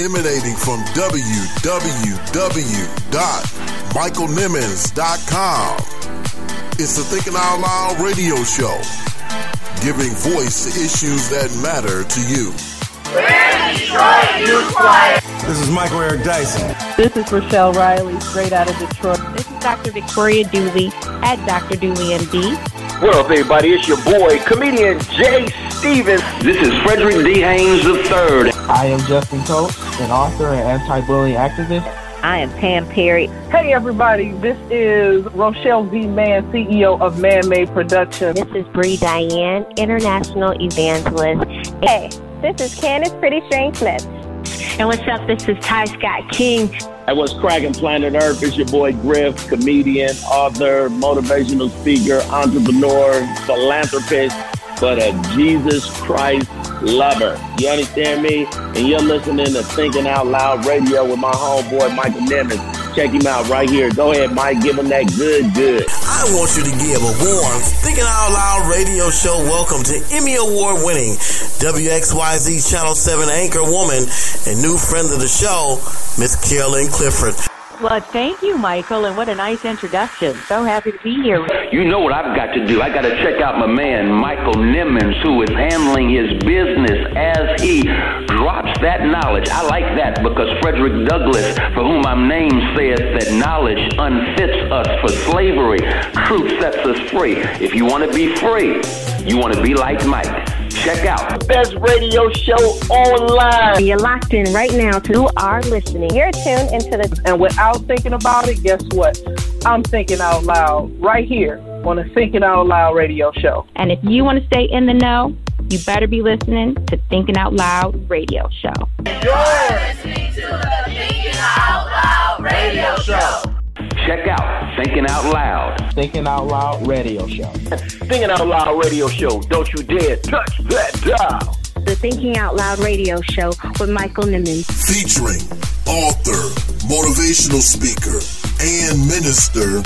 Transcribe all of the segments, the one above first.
Emanating from www.michaelnimmons.com. It's the Thinking Out Loud radio show, giving voice to issues that matter to you. This is Michael Eric Dyson. This is Rochelle Riley, straight out of Detroit. This is Dr. Victoria Dooley at Dr. Dooley MD. What up, everybody? It's your boy, comedian Jay Stevens. This is Frederick D. Haynes III. I am Justin Coates, an author and anti-bullying activist. I am Pam Perry. Hey, everybody. This is Rochelle V. Mann, CEO of Man Made Productions. This is Bree Diane, international evangelist. Hey, this is Candace Pretty Strange Smith. And what's up? This is Ty Scott King. And what's cracking planet Earth? It's your boy Griff, comedian, author, motivational speaker, entrepreneur, philanthropist, but a Jesus Christ lover. You understand me? And you're listening to Thinking Out Loud Radio with my homeboy Michael Nimmons. Check him out right here. Go ahead, Mike. Give him that good, good. I want you to give a warm Thinking Out Loud radio show welcome to Emmy Award winning WXYZ Channel 7 anchor woman and new friend of the show, Miss Carolyn Clifford. Well, thank you, Michael, and what a nice introduction. So happy to be here. You know what I've got to do. I got to check out my man, Michael Nimmons, who is handling his business as he drops that knowledge. I like that because Frederick Douglass, for whom I'm named, says that knowledge unfits us for slavery. Truth sets us free. If you want to be free, you want to be like Mike. Check out the best radio show online. You're locked in right now to you are listening. You're tuned into the. And without thinking about it, guess what? I'm thinking out loud right here on the Thinking Out Loud radio show. And if you want to stay in the know, you better be listening to Thinking Out Loud radio show. You're listening to the Thinking Out Loud radio show. Check out Thinking Out Loud. Thinking Out Loud radio show. Thinking Out Loud radio show. Don't you dare touch that dial. The Thinking Out Loud radio show with Michael Nimmons. Featuring author, motivational speaker, and minister,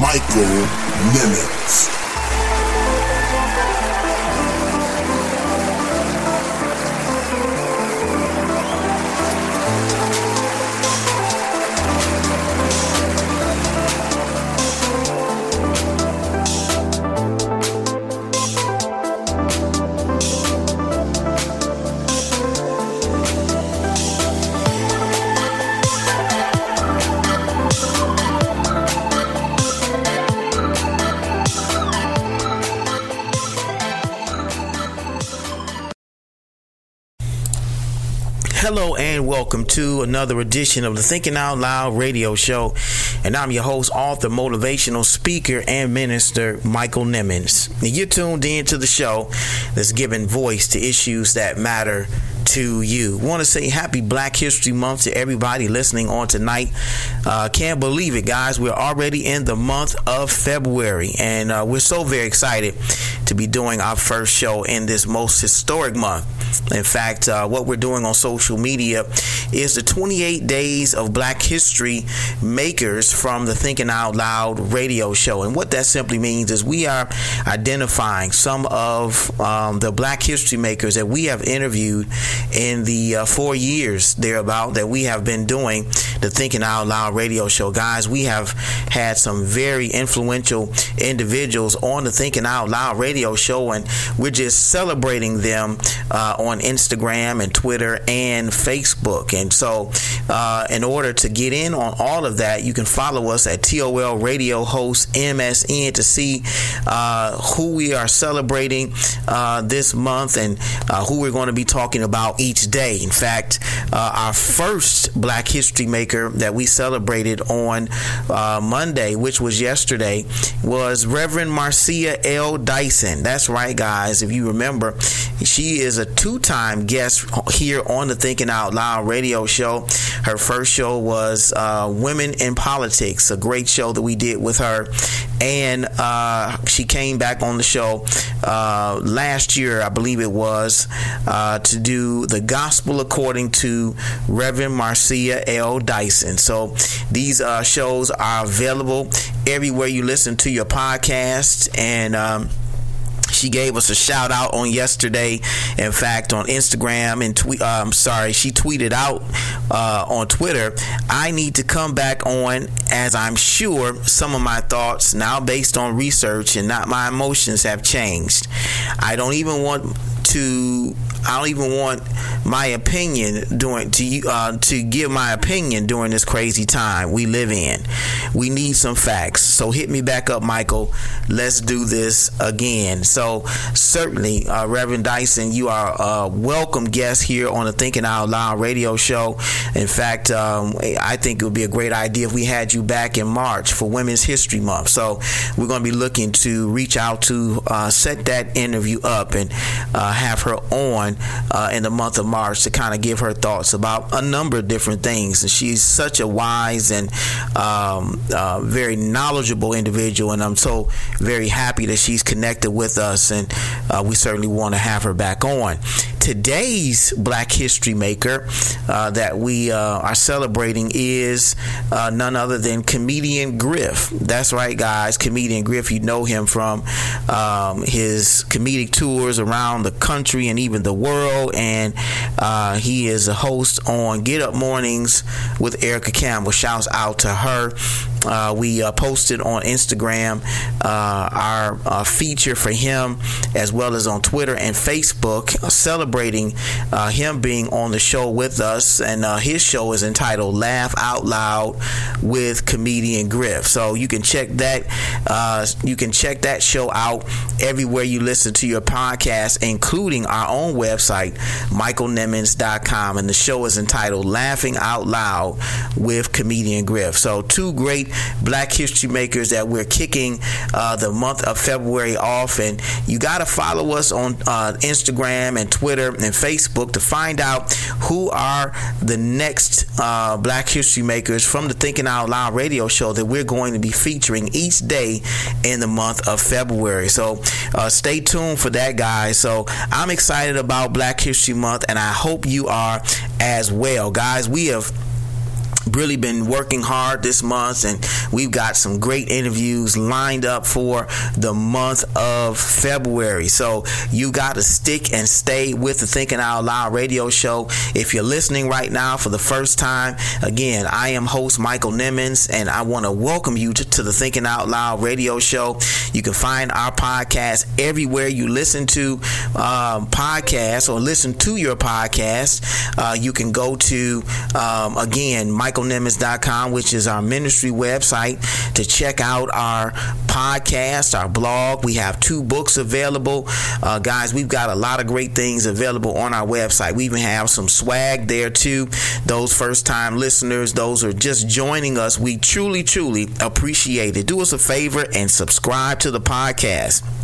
Michael Nimmons. Welcome to another edition of the Thinking Out Loud radio show. And I'm your host, author, motivational speaker, and minister, Michael Nimmons. You're tuned in to the show that's giving voice to issues that matter to you. Want to say happy Black History Month to everybody listening on tonight. Uh, can't believe it, guys. We're already in the month of February, and uh, we're so very excited to be doing our first show in this most historic month. In fact, uh, what we're doing on social media is the 28 days of Black History makers from the Thinking Out Loud radio show. And what that simply means is we are identifying some of um, the Black History makers that we have interviewed in the uh, four years thereabout that we have been doing the Thinking Out Loud radio show. Guys, we have had some very influential individuals on the Thinking Out Loud radio show, and we're just celebrating them uh, on Instagram and Twitter and Facebook. And so, uh, in order to get in on all of that, you can follow us at TOL Radio Host MSN to see uh, who we are celebrating uh, this month and uh, who we're going to be talking about each day. In fact, uh, our first Black History Maker that we celebrated on uh, Monday, which was yesterday, was Reverend Marcia L. Dyson. That's right, guys. If you remember, she is a two time guest here on the Thinking Out Loud radio show. Her first show was uh, Women in Politics, a great show that we did with her. And uh, she came back on the show uh, last year, I believe it was, uh, to do the gospel according to Reverend Marcia L. Dyson. So these uh, shows are available everywhere you listen to your podcast. And um, she gave us a shout out on yesterday. In fact, on Instagram and tweet. Uh, I'm sorry, she tweeted out uh, on Twitter. I need to come back on as I'm sure some of my thoughts now based on research and not my emotions have changed. I don't even want to I don't even want my opinion during to uh, to give my opinion during this crazy time we live in. We need some facts. So hit me back up, Michael. Let's do this again. So certainly, uh, Reverend Dyson, you are a welcome guest here on the Thinking Out Loud radio show. In fact, um, I think it would be a great idea if we had you back in March for Women's History Month. So we're going to be looking to reach out to uh, set that interview up and uh, have her on uh, in the month of March to kind of give her thoughts about a number of different things. And she's such a wise and um, uh, very knowledgeable individual, and I'm so very happy that she's connected with us, and uh, we certainly want to have her back on. Today's Black History Maker uh, that we uh, are celebrating is uh, none other than comedian Griff. That's right, guys. Comedian Griff, you know him from um, his comedic tours around the country and even the world, and uh, he is a host on Get Up Mornings with Erica Campbell. Shouts out to her. Uh, we uh, posted on Instagram uh, our uh, feature for him, as well as on Twitter and Facebook, celebrating uh, him being on the show with us. And uh, his show is entitled "Laugh Out Loud" with comedian Griff. So you can check that. you can check that show out everywhere you listen to your podcast, including our own website, michaelnimmons.com. And the show is entitled "Laughing Out Loud" with comedian Griff. So two great Black History Makers that we're kicking uh, the month of February off. And you got to follow us on uh, Instagram and Twitter and Facebook to find out who are the next uh, Black History Makers from the Thinking Out Loud radio show that we're going to be featuring each day in the month of February. So uh, stay tuned for that, guys. So I'm excited about Black History Month, and I hope you are as well, guys. We have really been working hard this month and we've got some great interviews lined up for the month of February. So you got to stick and stay with the Thinking Out Loud radio show. If you're listening right now for the first time, again, I am host Michael Nimmons and I want to welcome you to, to the Thinking Out Loud radio show. You can find our podcast everywhere you listen to um, podcasts or listen to your podcast. Uh, you can go to, um, again, Michael michaelnimmons.com, which is our ministry website, to check out our podcast, our blog. We have two books available. Uh, guys, we've got a lot of great things available on our website. We even have some swag there too. Those first time listeners, those are just joining us, we truly, truly appreciate it. Do us a favor and subscribe to the podcast.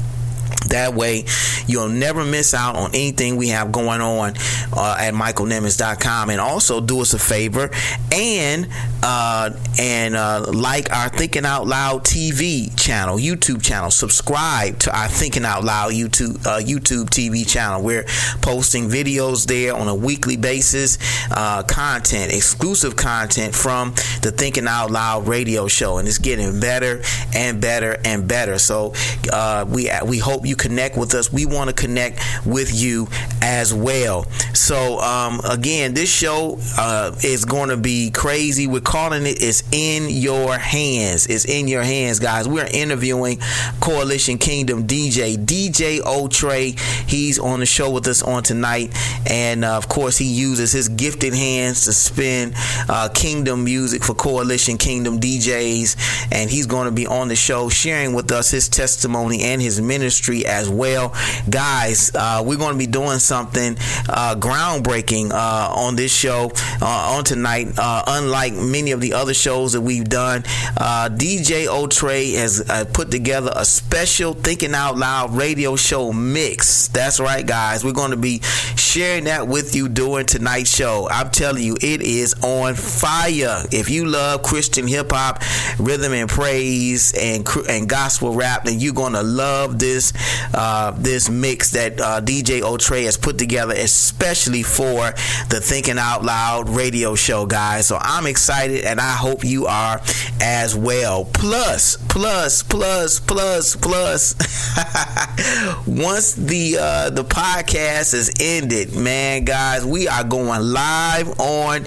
That way, you'll never miss out on anything we have going on uh, at michaelnimmons.com. And also, do us a favor and uh, and uh, like our Thinking Out Loud TV channel, YouTube channel. Subscribe to our Thinking Out Loud YouTube uh, YouTube TV channel. We're posting videos there on a weekly basis, uh, content, exclusive content from the Thinking Out Loud radio show, and it's getting better and better and better. So uh, we we hope you connect with us. We want to connect with you as well. So um, again, this show uh, is going to be crazy. We're calling it "It's in Your Hands." It's in your hands, guys. We're interviewing Coalition Kingdom DJ DJ O'Trey. He's on the show with us on tonight, and uh, of course, he uses his gifted hands to spin uh, Kingdom music for Coalition Kingdom DJs, and he's going to be on the show sharing with us his testimony and his ministry as well. Guys, uh, we're going to be doing something uh, groundbreaking uh, on this show uh, on tonight. Uh, unlike many of the other shows that we've done, uh, DJ O'Trey has put together a special Thinking Out Loud radio show mix. That's right, guys. We're going to be sharing that with you during tonight's show. I'm telling you, it is on fire. If you love Christian hip hop, rhythm and praise, and and gospel rap, then you're going to love this uh, this mix that uh, DJ Otrey has put together, especially for the Thinking Out Loud radio show, guys. So I'm excited, and I hope you are as well. Plus, plus, plus, plus, plus. Once the uh, the podcast is ended, man, guys, we are going live on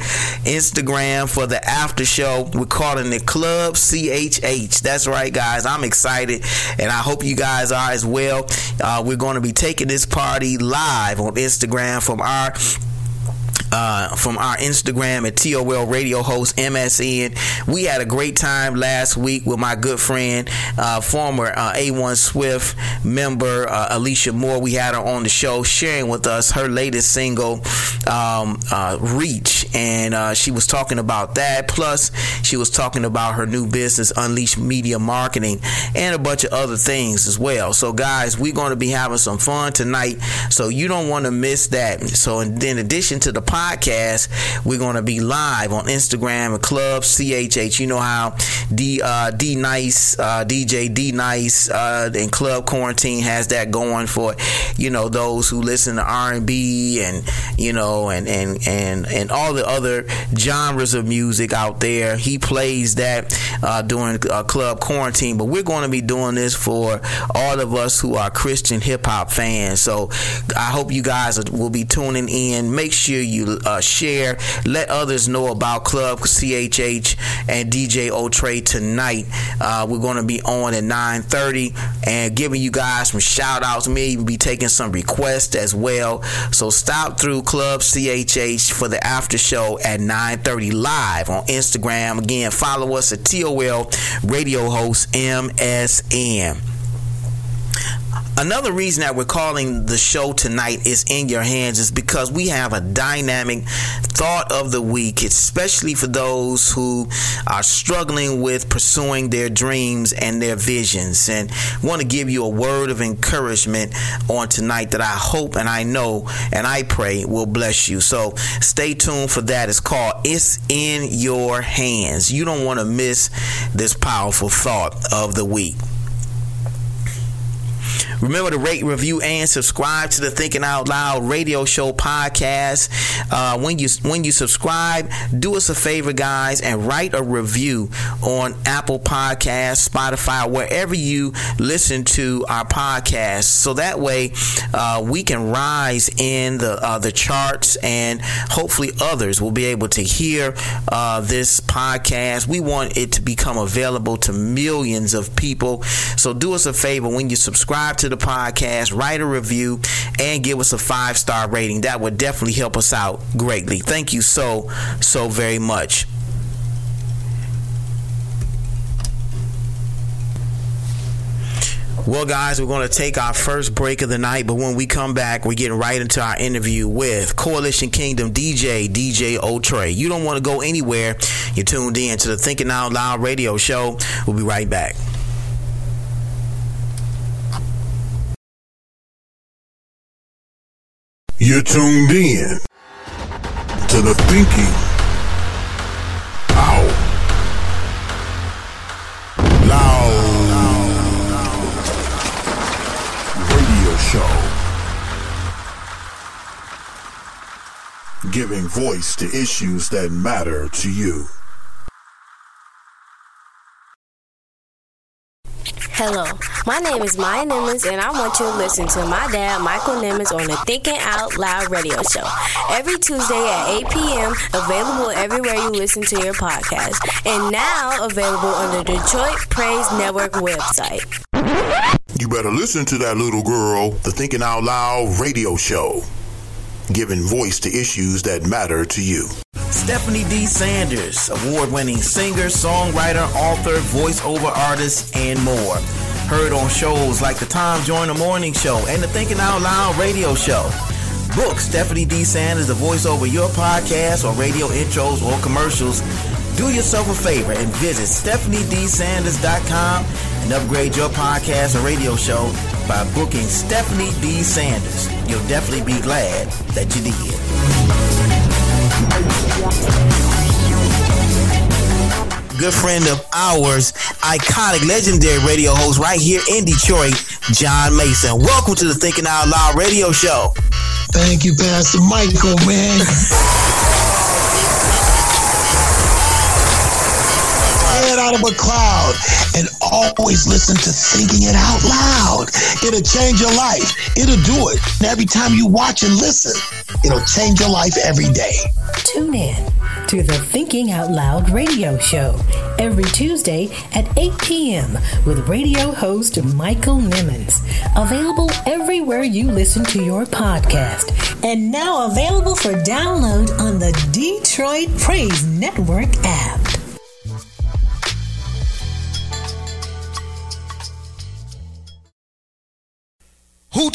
Instagram for the after show. We're calling it Club CHH. That's right, guys. I'm excited, and I hope you guys are as well. Uh, we're going to be taking this party live on Instagram from our uh, from our Instagram at TOL Radio Host MSN. We had a great time last week with my good friend, uh, former uh, A1 Swift member uh, Alicia Moore. We had her on the show sharing with us her latest single, um, uh, Reach, and she was talking about that. Plus, she was talking about her new business, Unleash Media Marketing, and a bunch of other things as well. So, guys, we're going to be having some fun tonight. So you don't want to miss that. So, in, in addition to the podcast podcast, we're going to be live on Instagram and Club CHH. You know how D uh, D Nice uh, DJ D Nice uh, and Club Quarantine has that going for you know those who listen to R and B and you know and and and and all the other genres of music out there. He plays that uh, during uh, Club Quarantine, but we're going to be doing this for all of us who are Christian hip hop fans. So I hope you guys will be tuning in. Make sure you uh, share, let others know about Club CHH and DJ Otrey tonight. Uh, we're going to be on at 9:30 and giving you guys some shout outs. May even be taking some requests as well. So stop through Club CHH for the after show at 9:30 live on Instagram. Again, follow us at TOL Radio Host MSN. Another reason that we're calling the show tonight is in your hands is because we have a dynamic thought of the week, especially for those who are struggling with pursuing their dreams and their visions. And want to give you a word of encouragement on tonight that I hope and I know and I pray will bless you. So stay tuned for that. It's called It's in Your Hands. You don't want to miss this powerful thought of the week. Remember to rate, review, and subscribe to the Thinking Out Loud Radio Show podcast. Uh, when you when you subscribe, do us a favor, guys, and write a review on Apple Podcasts, Spotify, wherever you listen to our podcast. So that way, uh, we can rise in the uh, the charts, and hopefully, others will be able to hear uh, this podcast. We want it to become available to millions of people. So do us a favor when you subscribe to the podcast, write a review, and give us a five star rating. That would definitely help us out greatly. Thank you so, so very much. Well, guys, we're going to take our first break of the night, but when we come back, we're getting right into our interview with Coalition Kingdom DJ, DJ Otrey. You don't want to go anywhere. You're tuned in to the Thinking Out Loud radio show. We'll be right back. You're tuned in to the Thinking Out Loud Radio Show. Giving voice to issues that matter to you. Hello, my name is Maya Nimmons, and I want you to listen to my dad, Michael Nimmons, on the Thinking Out Loud radio show every Tuesday at 8 p.m. Available everywhere you listen to your podcast, and now available on the Detroit Praise Network website. You better listen to that little girl, the Thinking Out Loud radio show, giving voice to issues that matter to you. Stephanie D. Sanders, award winning singer, songwriter, author, voiceover artist, and more. Heard on shows like the Tom Joyner Morning Show and the Thinking Out Loud radio show. Book Stephanie D. Sanders to voice over your podcast or radio intros or commercials. Do yourself a favor and visit StephanieDSanders.com and upgrade your podcast or radio show by booking Stephanie D. Sanders. You'll definitely be glad that you did. good friend of ours, iconic, legendary radio host right here in Detroit, John Mason. Welcome to the Thinking Out Loud radio show. Thank you, Pastor Michael, man. out of a cloud and always listen to thinking it out loud. It'll change your life. It'll do it. And every time you watch and listen, it'll change your life every day. Tune in to the Thinking Out Loud radio show every Tuesday at 8 p.m. with radio host Michael Nimmons. Available everywhere you listen to your podcast. And now available for download on the Detroit Praise Network app.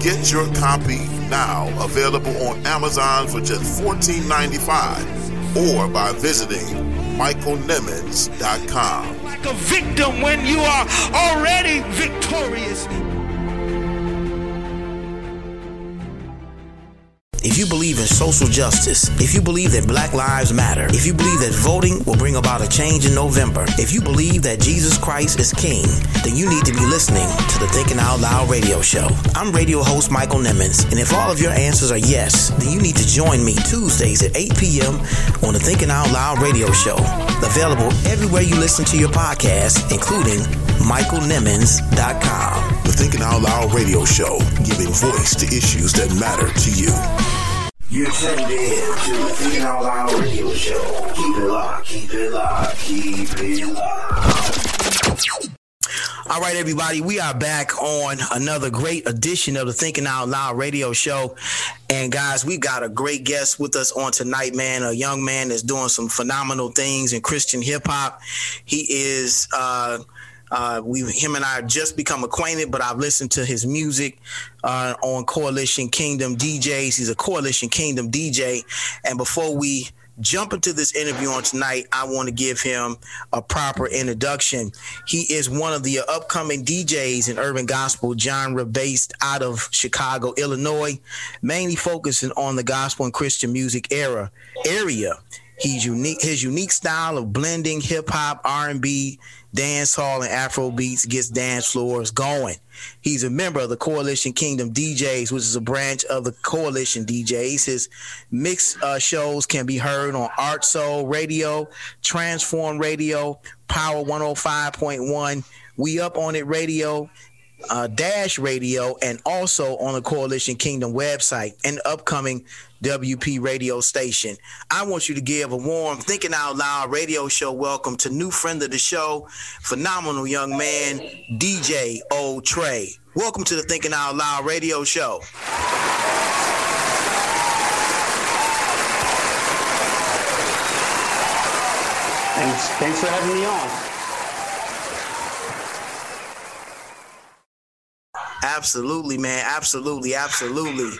Get your copy now, available on Amazon for just $14.95 or by visiting michaelnimmons.com. Like a victim when you are already victorious. If you believe in social justice, if you believe that black lives matter, if you believe that voting will bring about a change in November, if you believe that Jesus Christ is King, then you need to be listening to the Thinking Out Loud radio show. I'm radio host Michael Nimmons, and if all of your answers are yes, then you need to join me Tuesdays at 8 p.m. on the Thinking Out Loud radio show. Available everywhere you listen to your podcast, including michaelnimmons.com. The Thinking Out Loud radio show, giving voice to issues that matter to you. You're tuned in to the Thinking Out Loud radio show. Keep it locked, keep it locked, keep it locked. All right, everybody, we are back on another great edition of the Thinking Out Loud radio show. And guys, we've got a great guest with us on tonight, man. A young man that's doing some phenomenal things in Christian hip hop. He is uh uh, we, him and I just become acquainted, but I've listened to his music uh, on Coalition Kingdom DJs. He's a Coalition Kingdom DJ. And before we jump into this interview on tonight, I want to give him a proper introduction. He is one of the upcoming DJs in urban gospel genre based out of Chicago, Illinois, mainly focusing on the gospel and Christian music era area. He's unique. His unique style of blending hip hop, R and B, dance hall, and Afro beats gets dance floors going. He's a member of the Coalition Kingdom DJs, which is a branch of the Coalition DJs. His mix uh, shows can be heard on Art Soul Radio, Transform Radio, Power 105.1, We Up On It Radio, uh, Dash Radio, and also on the Coalition Kingdom website and upcoming WP radio station. I want you to give a warm Thinking Out Loud radio show welcome to new friend of the show, phenomenal young man, DJ O Trey. Welcome to the Thinking Out Loud radio show. Thanks, thanks for having me on. Absolutely, man. Absolutely, absolutely.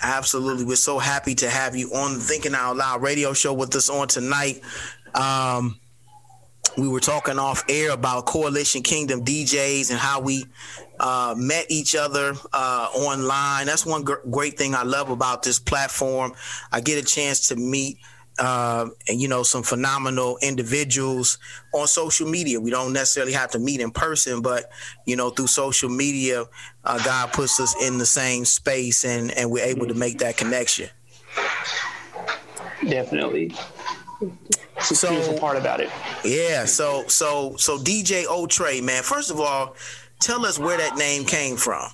Absolutely. We're so happy to have you on the Thinking Out Loud radio show with us on tonight. Um, we were talking off air about Coalition Kingdom DJs and how we uh, met each other uh, online. That's one gr- great thing I love about this platform. I get a chance to meet uh, and you know some phenomenal individuals on social media. We don't necessarily have to meet in person, but you know through social media, uh, God puts us in the same space, and and we're able to make that connection. Definitely. It's a so, beautiful part about it. Yeah. So so so DJ O Trey, man. First of all, tell us where that name came from.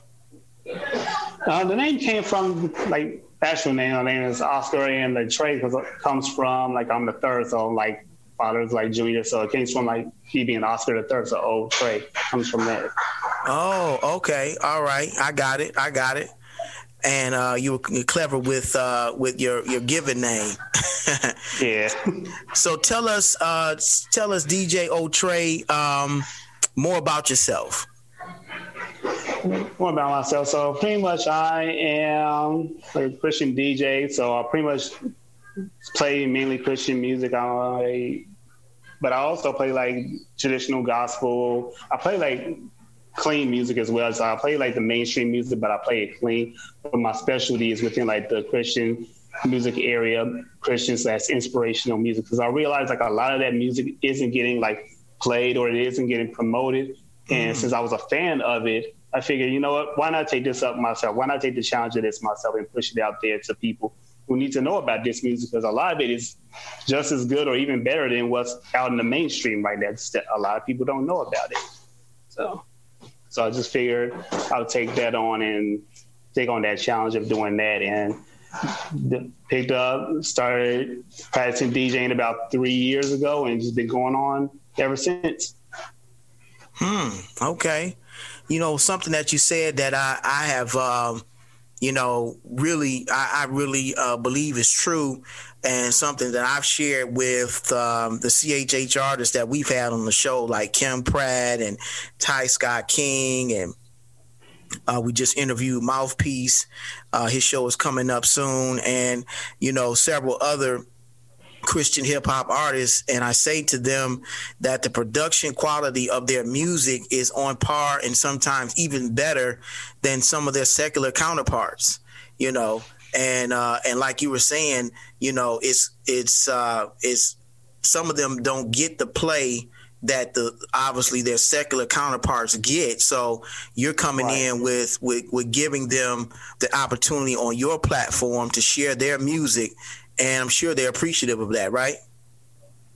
Uh, the name came from like actual name. My name is Oscar, and the Trey comes from like I'm the third, so like father's like junior, so it came from like he being Oscar the third, so old Trey comes from that. Oh, okay, all right, I got it, I got it. And uh, you were clever with uh, with your your given name. yeah. So tell us, uh, tell us, DJ O'Trey, um, more about yourself. More about myself. So pretty much, I am a Christian DJ. So I pretty much play mainly Christian music. I, but I also play like traditional gospel. I play like clean music as well. So I play like the mainstream music, but I play it clean. But my specialty is within like the Christian music area, Christian slash inspirational music. Because I realize like a lot of that music isn't getting like played or it isn't getting promoted. And mm. since I was a fan of it, I figured, you know what? Why not take this up myself? Why not take the challenge of this myself and push it out there to people who need to know about this music? Because a lot of it is just as good or even better than what's out in the mainstream right now. A lot of people don't know about it. So, so I just figured I'll take that on and take on that challenge of doing that and picked up, started practicing DJing about three years ago and just been going on ever since. Hmm. Okay you know, something that you said that I, I have, um, you know, really, I, I really uh, believe is true, and something that I've shared with um, the CHH artists that we've had on the show, like Kim Pratt and Ty Scott King, and uh, we just interviewed Mouthpiece. Uh, his show is coming up soon, and you know, several other Christian hip hop artists, and I say to them that the production quality of their music is on par and sometimes even better than some of their secular counterparts. You know, and uh, and like you were saying, you know, it's it's uh, it's some of them don't get the play that the obviously their secular counterparts get. So you're coming right. in with, with with giving them the opportunity on your platform to share their music and I'm sure they're appreciative of that, right?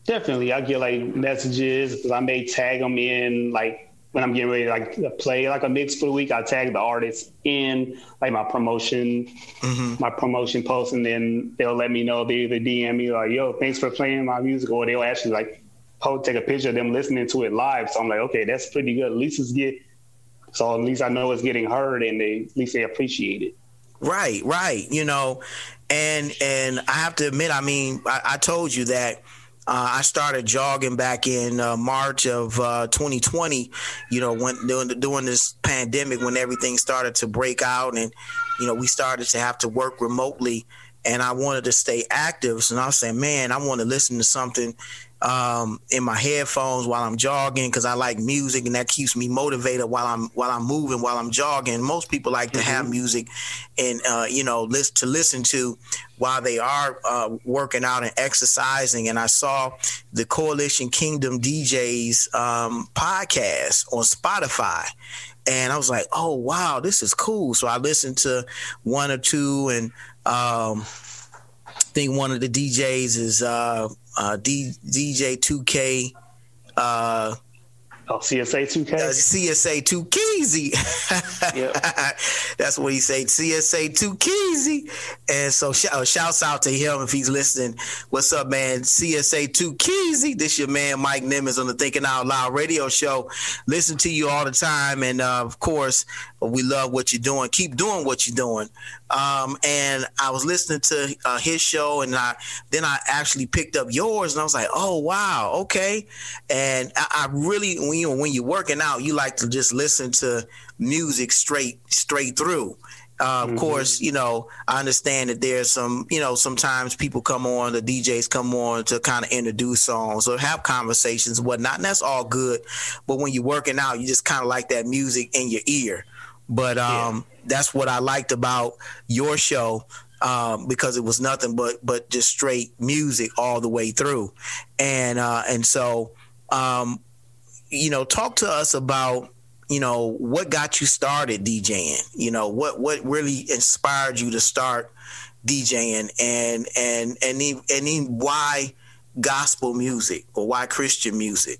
Definitely, I get like messages because I may tag them in like when I'm getting ready to like play like a mix for the week. I tag the artist in like my promotion, mm-hmm. my promotion post, and then they'll let me know. They either DM me like, "Yo, thanks for playing my music," or they'll actually like post, take a picture of them listening to it live. So I'm like, okay, that's pretty good. At least it's get so at least I know it's getting heard, and they at least they appreciate it. Right, right. You know, and and I have to admit, I mean, I, I told you that. Uh, I started jogging back in uh, March of uh, 2020. You know, when during, during this pandemic, when everything started to break out, and you know, we started to have to work remotely, and I wanted to stay active. So I was saying, man, I want to listen to something um, in my headphones while I'm jogging because I like music and that keeps me motivated while I'm while I'm moving while I'm jogging. Most people like to mm-hmm. have music and uh, you know list to listen to while they are uh, working out and exercising. And I saw the Coalition Kingdom DJs um, podcast on Spotify. And I was like, oh, wow, this is cool. So I listened to one or two, and um, I think one of the DJs is uh, uh, D, DJ 2K. Uh, oh, CSA 2K? Uh, CSA 2 Keezy. That's what he said. CSA 2 Keezy. And so sh- uh, shouts out to him if he's listening. What's up, man? CSA 2 Keezy. This your man, Mike Nimmons on the Thinking Out Loud radio show. Listen to you all the time. And uh, of course, we love what you're doing. Keep doing what you're doing. Um, and I was listening to uh, his show, and I then I actually picked up yours, and I was like, "Oh wow, okay." And I, I really, when you when you're working out, you like to just listen to music straight straight through. Uh, of mm-hmm. course, you know, I understand that there's some, you know, sometimes people come on, the DJs come on to kind of introduce songs or have conversations and whatnot, and that's all good. But when you're working out, you just kind of like that music in your ear. But um, yeah. that's what I liked about your show um, because it was nothing but but just straight music all the way through, and uh, and so um, you know, talk to us about you know what got you started DJing. You know what what really inspired you to start DJing, and and and then, and then why gospel music or why Christian music.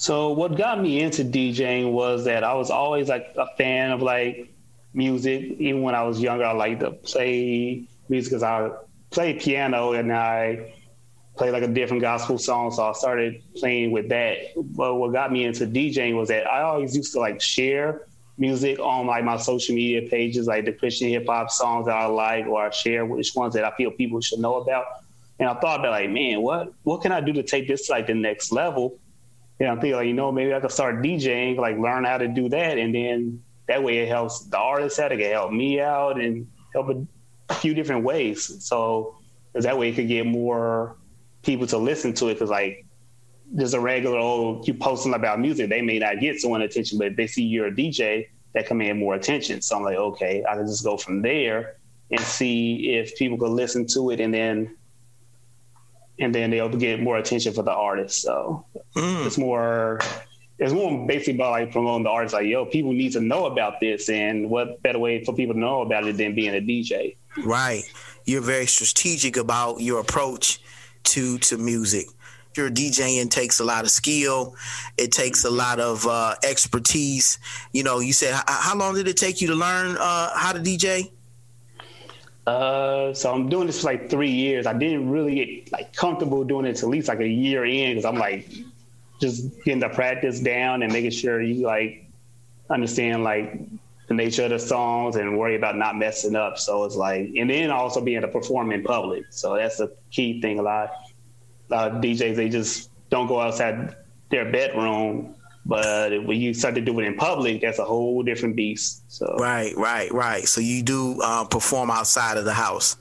So what got me into DJing was that I was always like a fan of like music. Even when I was younger, I liked to play music because I played piano and I play like a different gospel song. So I started playing with that. But what got me into DJing was that I always used to like share music on like my social media pages, like the Christian hip hop songs that I like, or I share which ones that I feel people should know about. And I thought about like, man, what what can I do to take this to like the next level? And I'm thinking like, you know, maybe I could start DJing, like learn how to do that, and then that way it helps the artist out, it can help me out, and help a few different ways. So because that way it could get more people to listen to it. Because like just a regular old you posting about music, they may not get so much attention, but if they see you're a DJ, that command more attention. So I'm like, okay, I can just go from there and see if people could listen to it, and then and then they'll get more attention for the artist. So mm. it's more it's more basically about like promoting the artist. Like, yo, people need to know about this, and what better way for people to know about it than being a DJ? Right. You're very strategic about your approach to to music. Your DJing takes a lot of skill. It takes a lot of uh, expertise. You know, you said how long did it take you to learn uh, how to DJ? Uh, so I'm doing this for like three years. I didn't really get like comfortable doing it at least like a year in because I'm like just getting the practice down and making sure you like understand like the nature of the songs and worry about not messing up. So it's like, and then also being able to perform in public. So that's the key thing. A lot, a lot of DJs they just don't go outside their bedroom but when you start to do it in public, that's a whole different beast. So right, right, right. So you do uh, perform outside of the house.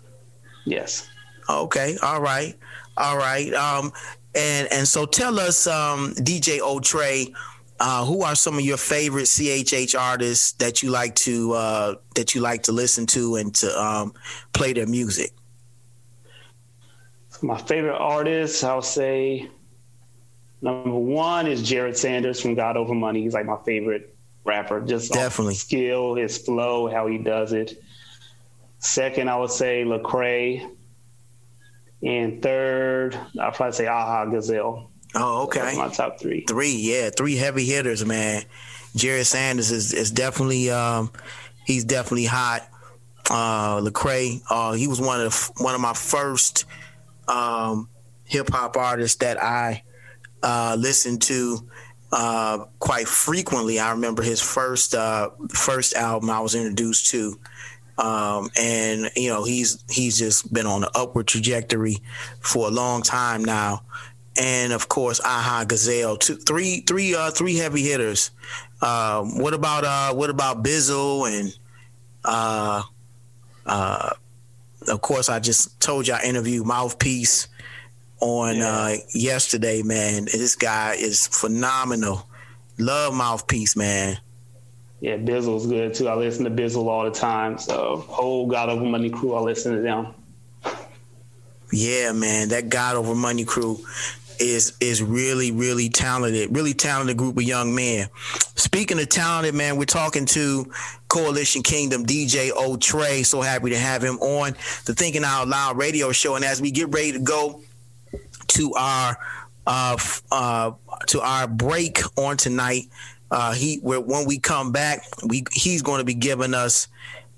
Yes. Okay. All right. All right. Um, and and so tell us, um, DJ Otrey, uh, who are some of your favorite CHH artists that you like to uh, that you like to listen to and to um, play their music? My favorite artists, I'll say Number one is Jered Sanders from God Over Money. He's like my favorite rapper. Just definitely skill, his flow, how he does it. Second, I would say Lecrae. And third, I'll probably say Aha Gazelle. Oh, okay. my top three. Three, yeah, three heavy hitters, man. Jered Sanders is, is definitely um, he's definitely hot. Uh, Lecrae, uh, he was one of the, one of my first um, hip hop artists that I uh, listened to uh, quite frequently. I remember his first uh, first album I was introduced to, um, and you know he's he's just been on an upward trajectory for a long time now. And of course, Aha Gazelle, two, three, three, uh, three heavy hitters. Um, what about uh, what about Bizzle and uh, uh, of course, I just told you I interviewed Mouthpiece on yeah. uh, yesterday, man. This guy is phenomenal. Love Mouthpiece, man. Yeah, Bizzle's good too. I listen to Bizzle all the time. So whole God Over Money crew, I listen to them. Yeah, man, that God Over Money crew is is really really talented, really talented group of young men. Speaking of talented, man, we're talking to Coalition Kingdom DJ Otrey. So happy to have him on the Thinking Out Loud radio show. And as we get ready to go to our uh, uh, to our break on tonight. Uh, he when we come back, we he's going to be giving us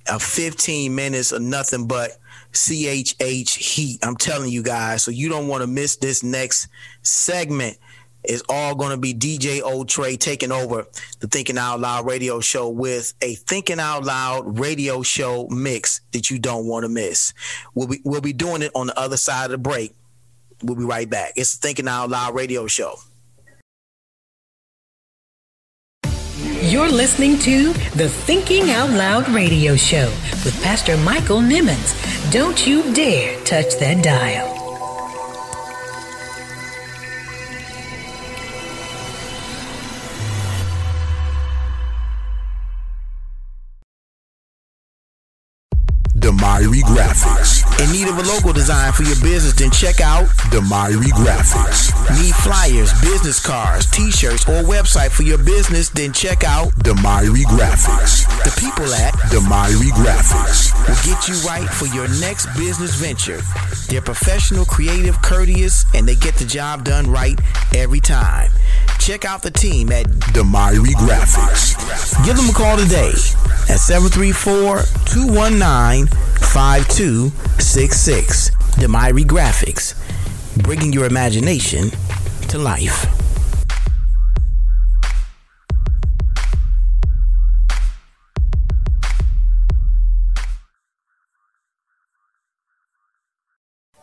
a 15 minutes of nothing but CHH heat. I'm telling you guys, so you don't want to miss this next segment. It's all going to be DJ Otrey taking over the Thinking Out Loud radio show with a Thinking Out Loud radio show mix that you don't want to miss. We'll be we'll be doing it on the other side of the break. We'll be right back. It's the Thinking Out Loud radio show. You're listening to the Thinking Out Loud radio show with Pastor Michael Nimmons. Don't you dare touch that dial. Demyri Graphics. In need of a logo design for your business, then check out Demyri Graphics. Need flyers, business cards, t-shirts, or website for your business, then check out Demyri Graphics. The people at Demyri Graphics will get you right for your next business venture. They're professional, creative, courteous, and they get the job done right every time. check out the team at Demyri Graphics. Give them a call today at 734-219-5266. Demyri Graphics, bringing your imagination to life.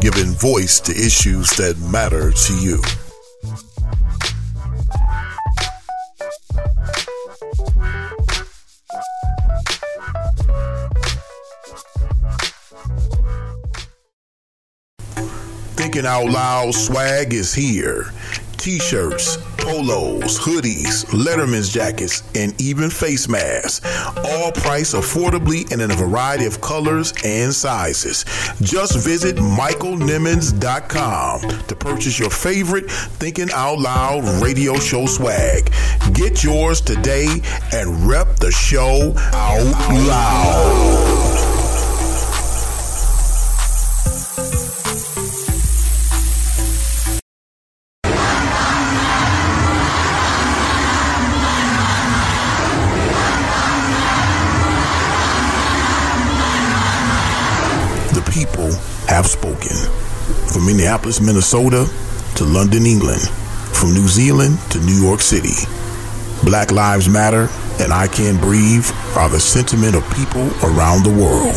giving voice to issues that matter to you. Thinking Out Loud swag is here. T-shirts, polos, hoodies, Letterman's jackets, and even face masks. All priced affordably and in a variety of colors and sizes. Just visit michaelnimmons.com to purchase your favorite Thinking Out Loud radio show swag. Get yours today and rep the show out loud. Have spoken. From Minneapolis, Minnesota to London, England, from New Zealand to New York City. Black Lives Matter and I Can't Breathe are the sentiment of people around the world.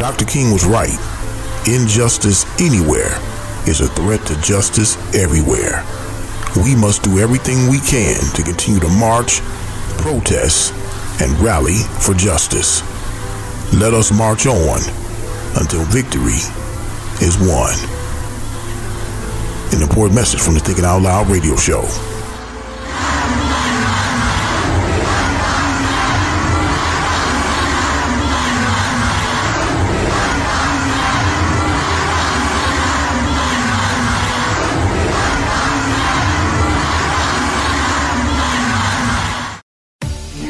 Dr. King was right. Injustice anywhere is a threat to justice everywhere. We must do everything we can to continue to march, protest, and rally for justice. Let us march on until victory is one. An important message from the Thinking Out Loud radio show.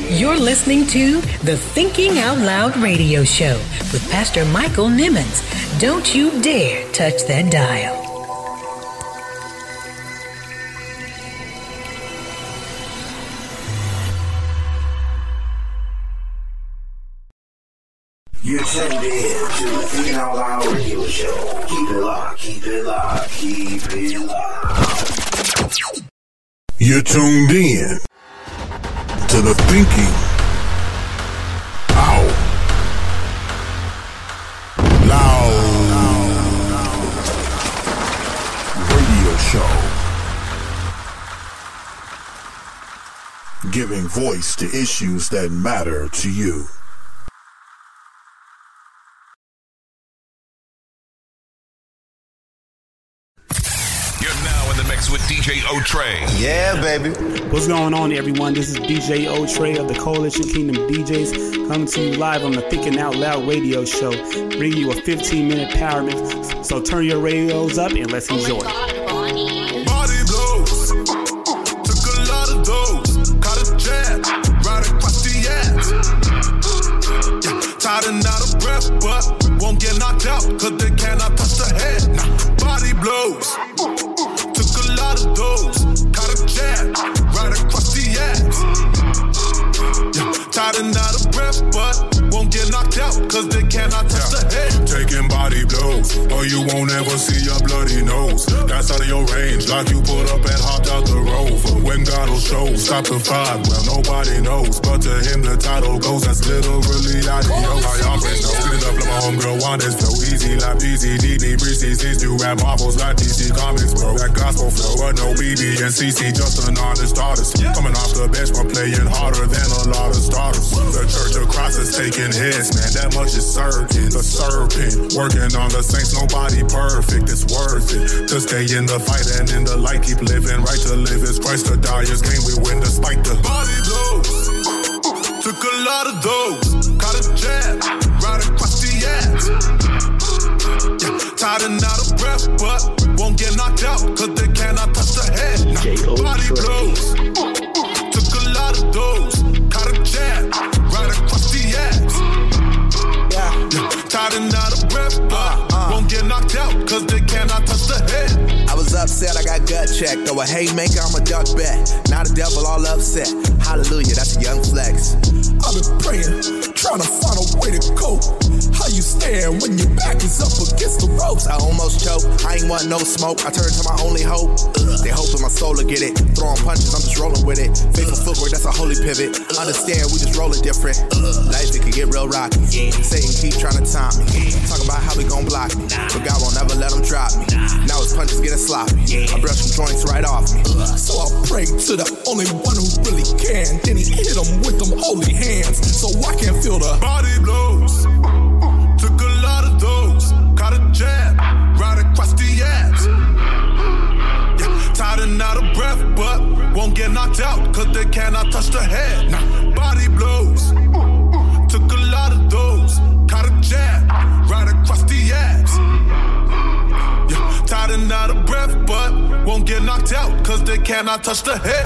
You're listening to the Thinking Out Loud radio show with Pastor Michael Nimmons. Don't you dare touch that dial. You're tuned in to the Out Loud radio show. Keep it locked, keep it locked, keep it locked. You're tuned in to the Thinking show. Giving voice to issues that matter to you. You're now in the mix with DJ O'Trey. Yeah, baby. What's going on, everyone? This is DJ O'Trey of the Coalition Kingdom DJs coming to you live on the Thinking Out Loud radio show, bringing you a 15 minute power mix. So turn your radios up and let's oh enjoy. Breath, but won't get knocked out. Cause they cannot touch the head. Nah, body blows. Took a lot of those. Caught a jab. Right across the ass. Yeah, tired and out of breath, but won't get knocked out, cause they cannot touch the head. Taking body blows, or you won't ever see your bloody nose. That's out of your range, like you put up and hopped out the rover. When God will show, stop the fight, well, nobody knows. But to him, the title goes, that's literally adios. I y'all friends know, sitting up like my homegirl, one is so easy, like easy, DD, Breezy, sees you at marbles. like DC Comics, bro. That gospel flow, but no BB and CC, just an honest artist. Coming off the bench, but playing harder than a lot of starters. The church of Christ is taking Shaking heads, man, that much is certain. The serpent, working on the saints, nobody perfect, it's worth it. To stay in the fight and in the light, keep living right to live is Christ to die. This game we win despite the body blows. Took a lot of those, caught a jab, right across the ass. Yeah, tired and out of breath, but won't get knocked out, cause they cannot touch the head. Nah, body blows. Took a lot of those, caught a jab. tired and out of breath. Uh, uh. Won't get knocked out, cause they cannot touch the head. I was upset, I got gut checked. Though a haymaker, I'm a duck bet. Not a devil all upset. Hallelujah, that's a young flex. I've been praying trying to find a way to cope. How you stand when your back is up against the ropes? I almost choke. I ain't want no smoke. I turn to my only hope. Ugh. They hoping my soul will get it. Throwing punches, I'm just rolling with it. Faithful footwork, that's a holy pivot. Ugh. Understand, we just rolling different. Ugh. Life, it can get real rocky. Yeah. Satan keep trying to time me. Talk about how we gon' block me. Nah. But God won't ever sloppy. Yeah. I brush some joints right off me. So I pray to the only one who really can. Then he hit him with them holy hands. So I can feel the body blows. Took a lot of those. Caught a jab right across the abs. Yeah, tired and out of breath, but won't get knocked out. Cause they cannot touch the head. Nah. Body blows. Took a lot of those. Caught a jab right across the abs. Yeah, tired and out of won't get knocked out, cause they cannot touch the head.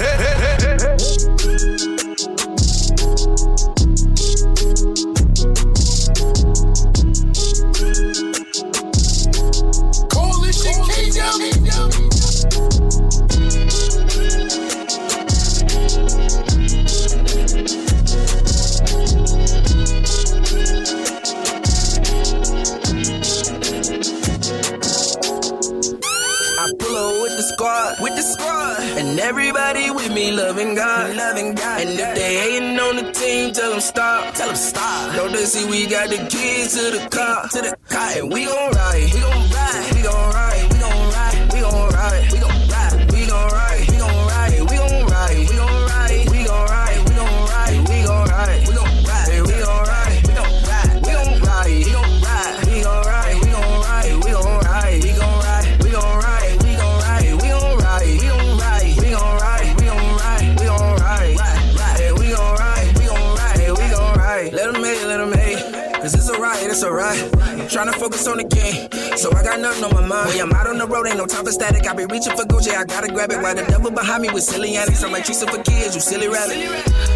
And everybody with me loving God. Loving God. And if they hating on the team, tell them stop. Tell them stop. Don't they see we got the keys to the car? To the car. And we gon' ride. We gon' ride. We gon' ride. We gon' ride. We gon' ride. We gon' Tryna focus on the game, so I got nothing on my mind. When I'm out on the road, ain't no time for static. I be reaching for Gucci, I gotta grab it. While the devil behind me with silly antics, I'm like chasing for kids, you silly rabbit.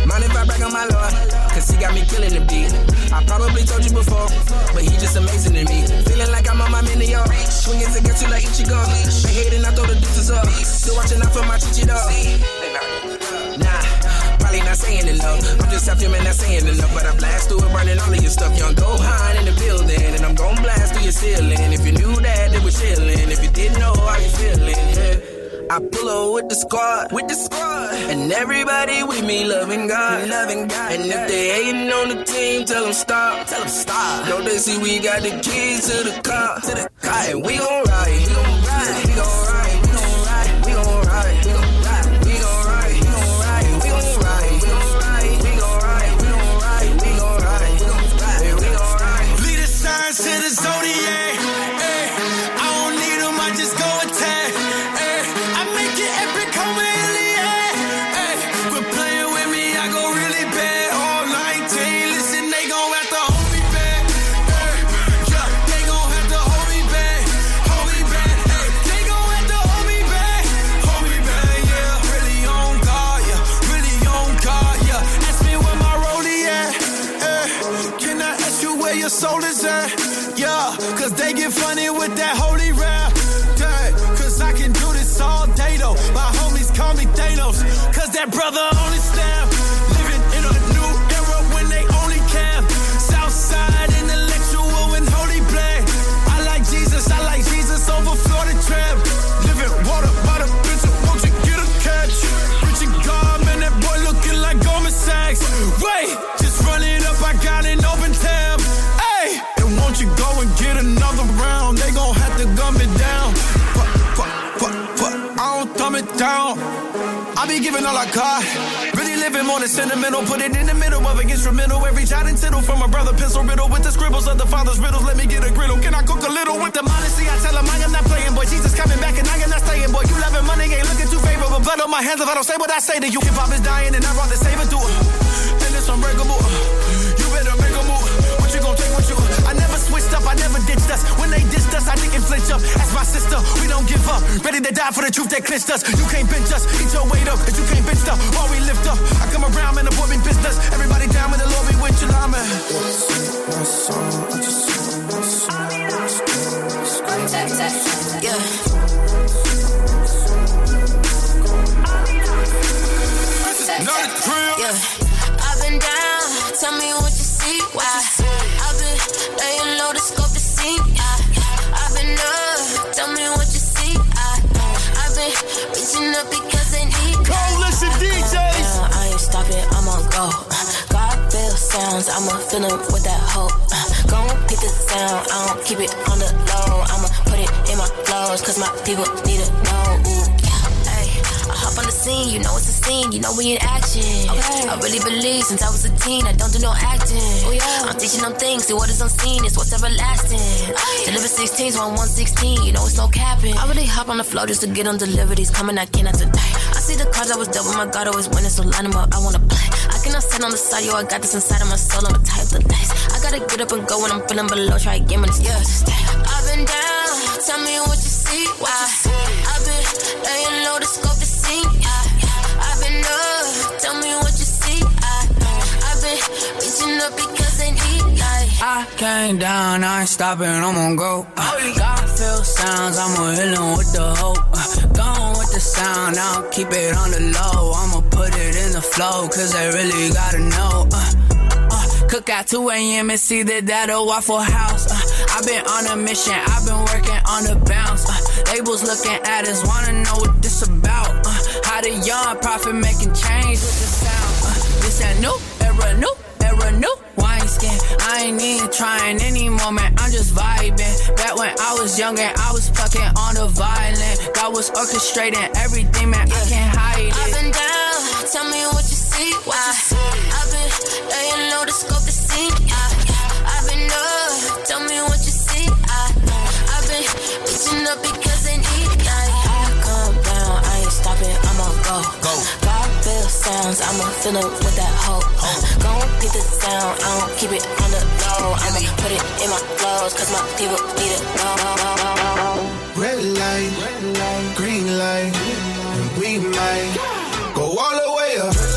Mind if I brag on my lord? Cause he got me killing the beat. I probably told you before, but he just amazing to me. Feeling like I'm on my mini y'all. Swinging against you like Ichigo. They hating, I throw the deuces up. Still watching out for my chichi dog. Nah probably not saying enough. I'm just self man, not saying enough. But I blast through it, burning all of your stuff. Young Gohan in the building, and I'm gon' blast through your ceiling. If you knew that, then we're chilling. If you didn't know how you feeling. I pull up with the squad, with the squad, and everybody with me loving God, loving God. And if they hating on the team, tell them stop, tell them stop. Don't they see we got the keys to the car, to the car, and we gon' ride, we gon' ride, scene, you know it's a scene, you know we in action. I really believe since I was a teen, I don't do no acting. Oh, yeah. I'm teaching them things, see what is unseen is what's everlasting. Deliver 16s, one 116, you know it's no capping. I really hop on the floor just to get on deliveries, coming I cannot today. I see the cards I was dealt, but my God always winning, so line them up, I wanna play. I cannot sit on the side, yo, I got this inside of my soul, I'ma type the dice. I gotta get up and go when I'm feeling below, try again when it's yeah. I've been down, tell me what you see, why? I've been laying low to scope the scene, yeah. Tell me what you see, I, I've been reaching up because they need, light. I came down, I ain't stopping, I'm on go. Uh, God feel sounds, I'ma hit 'em with the hope. Uh, gone with the sound, I don't keep it on the low. I'ma put it in the flow, cause they really gotta know. Uh, uh, cook out 2 a.m. and see that that a Waffle House. Uh, I've been on a mission, I've been working on the bounce. Uh, labels looking at us, wanna know what this about. Uh, how the young profit making change with the sound. Uh, this that new era, new era, new wine skin. I ain't even trying anymore, man. I'm just vibing. Back when I was younger, I was plucking on the violin. God was orchestrating everything, man. I can't hide it. I've been down, tell me what you see, why? I've been laying low to scope the scene. I've been up, tell me what you see, I, I've been reaching up because sounds, I'ma fill 'em with that hope. Uh, Gon' pick the sound, I don't keep it on the low. I'ma put it in my flows, cause my people need it. Red light, green light, we might go all the way up.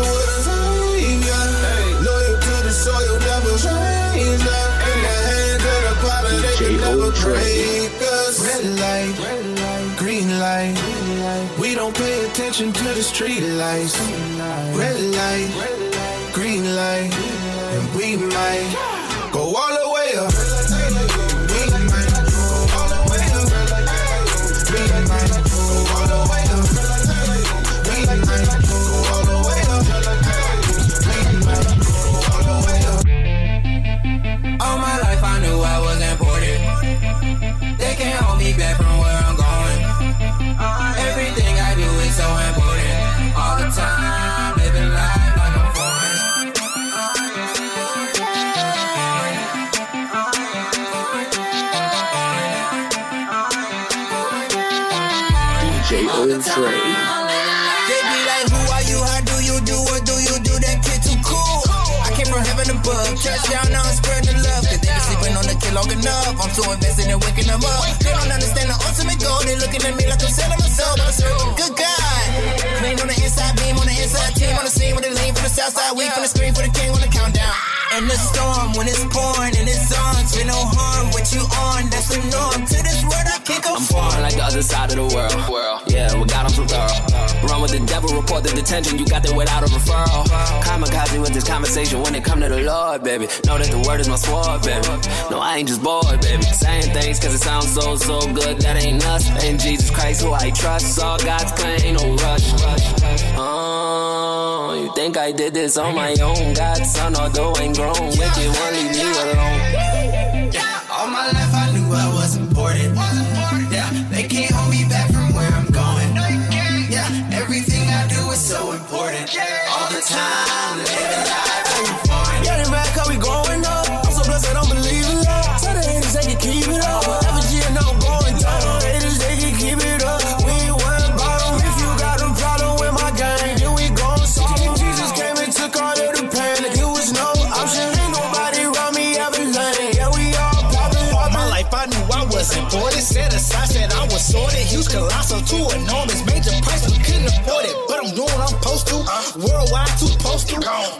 God, Yeshua the Savior. Loyal to the soil, never change up. In the hands of the potter, they can never break us. Red light, green light. We don't pay attention to the street lights. Red light, green light, and we might go all the way up. From heaven above. Touchdown on spread the love. Cause they Been on the kid long enough. I'm too invested in waking them up. They don't understand the ultimate goal. They looking at me like I'm selling my soul, but I serve a good God. Clean on the inside, beam on the inside, team on the scene with the lean from the south side, weed from the screen for the king on the countdown. And the storm when it's pouring and it's on, spin no harm. What you on? That's the norm. To this word I can't go I'm foreign like the other side of the world. Yeah, we got them so thorough. Run with the devil, report the detention. You got there without a referral. Kamikaze with this conversation when it come to the Lord, baby. Know that the word is my sword, baby. No, I ain't just bored, baby. Saying things cause it sounds so, so good. That ain't us. Ain't Jesus Christ who I trust. All God's plan, ain't no rush. Oh, you think I did this on my own? God's son, although I ain't grown. Wicked one, leave me alone. All my life I knew I was important. Yeah, they can't hold me back from where I'm going. Yeah, everything I do is so important. All the time,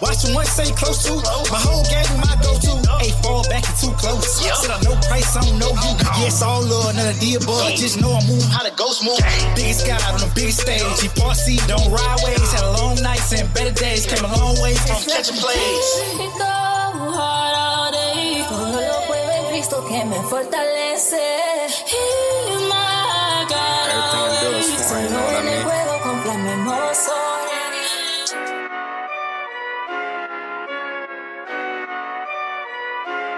Watching one say close to. My whole gang, my go-to. Hey, fall back, you too close. Said I know price, I don't know you. Yes, all love, none of the above. Just know I'm move how the ghost move. Biggest guy on the biggest stage. He bossy, don't ride ways. Had a long nights and better days. Came a long way from catching plays. Todo lo puedo en Cristo que me fortalece.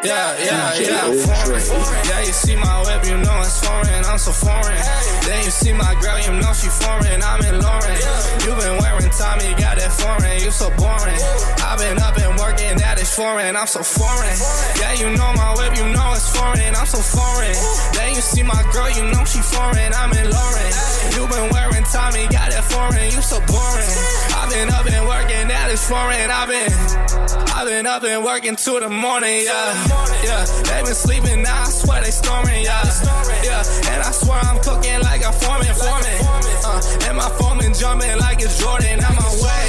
Yeah, yeah, yeah, I'm foreign. Yeah, you see my whip, you know it's foreign. I'm so foreign. Then you see my girl, you know she foreign. I'm in Lauren. You been wearing Tommy, got that foreign. You so boring. I've been up and working, that is foreign. I'm so foreign. Yeah, you know my whip, you know it's foreign. I'm so foreign. Then you see my girl, you know she foreign. I'm in Lauren. You been wearing Tommy, got that foreign. You so boring. I've been up and working, that is foreign. I've been, I've been up and working to the morning, yeah. Yeah, they been sleeping now, I swear they snoring, yeah. Yeah, and I swear I'm cooking like a foreman, foreman. Uh, and my foreman jumping like it's Jordan, I'm my way.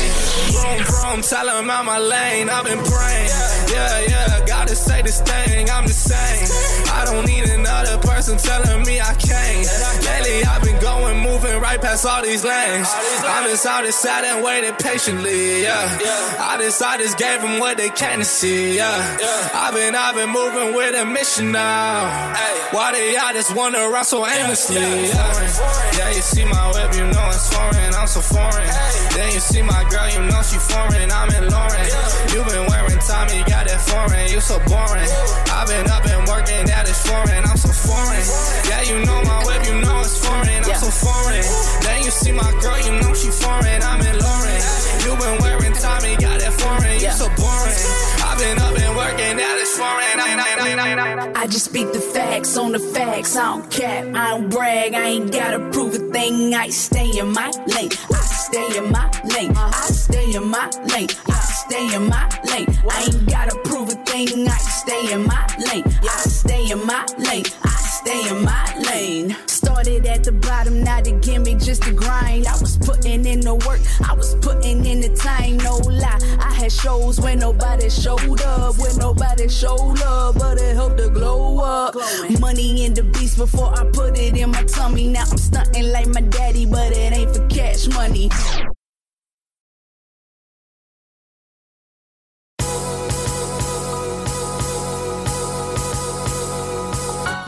Vroom, vroom, tell him I'm my lane, I've been praying. Yeah, yeah, gotta say this thing, I'm the same. I don't need another person telling me I can't. Lately I've been going, moving right past all these lanes. I'm this sat and waited patiently, yeah. I just, I just gave them what they can't see, yeah. I've been, I've been moving with a mission now. Why they all just wanna run so aimlessly, yeah. Yeah, you see my whip, you know it's foreign, I'm so foreign. Then you see my girl, you know she foreign, I'm in Lauren. You been wearing Tommy, got that foreign, you so boring. I've been up and working, that is foreign, I'm so foreign. Yeah, you know my whip, you know it's foreign, I'm so foreign. Then you see my girl, you know she foreign, I'm in Lauren. You been wearing Tommy, got that foreign, you so boring. I've been up and working, is foreign. I just speak the facts on the facts. I don't cap, I don't brag. I ain't gotta prove a thing. I stay in my lane. I stay in my lane. I stay in my lane. I stay in my lane. I ain't gotta prove a thing. I stay in my lane. I stay in my lane. I stay in my lane. Started at the bottom, now they give me just the grind. I was putting in the work, I was putting in the time, no lie. I had shows when nobody showed up, when nobody showed up, but it helped to glow up. Money in the beast before I put it in my tummy. Now I'm stunting like my daddy, but it ain't for cash money.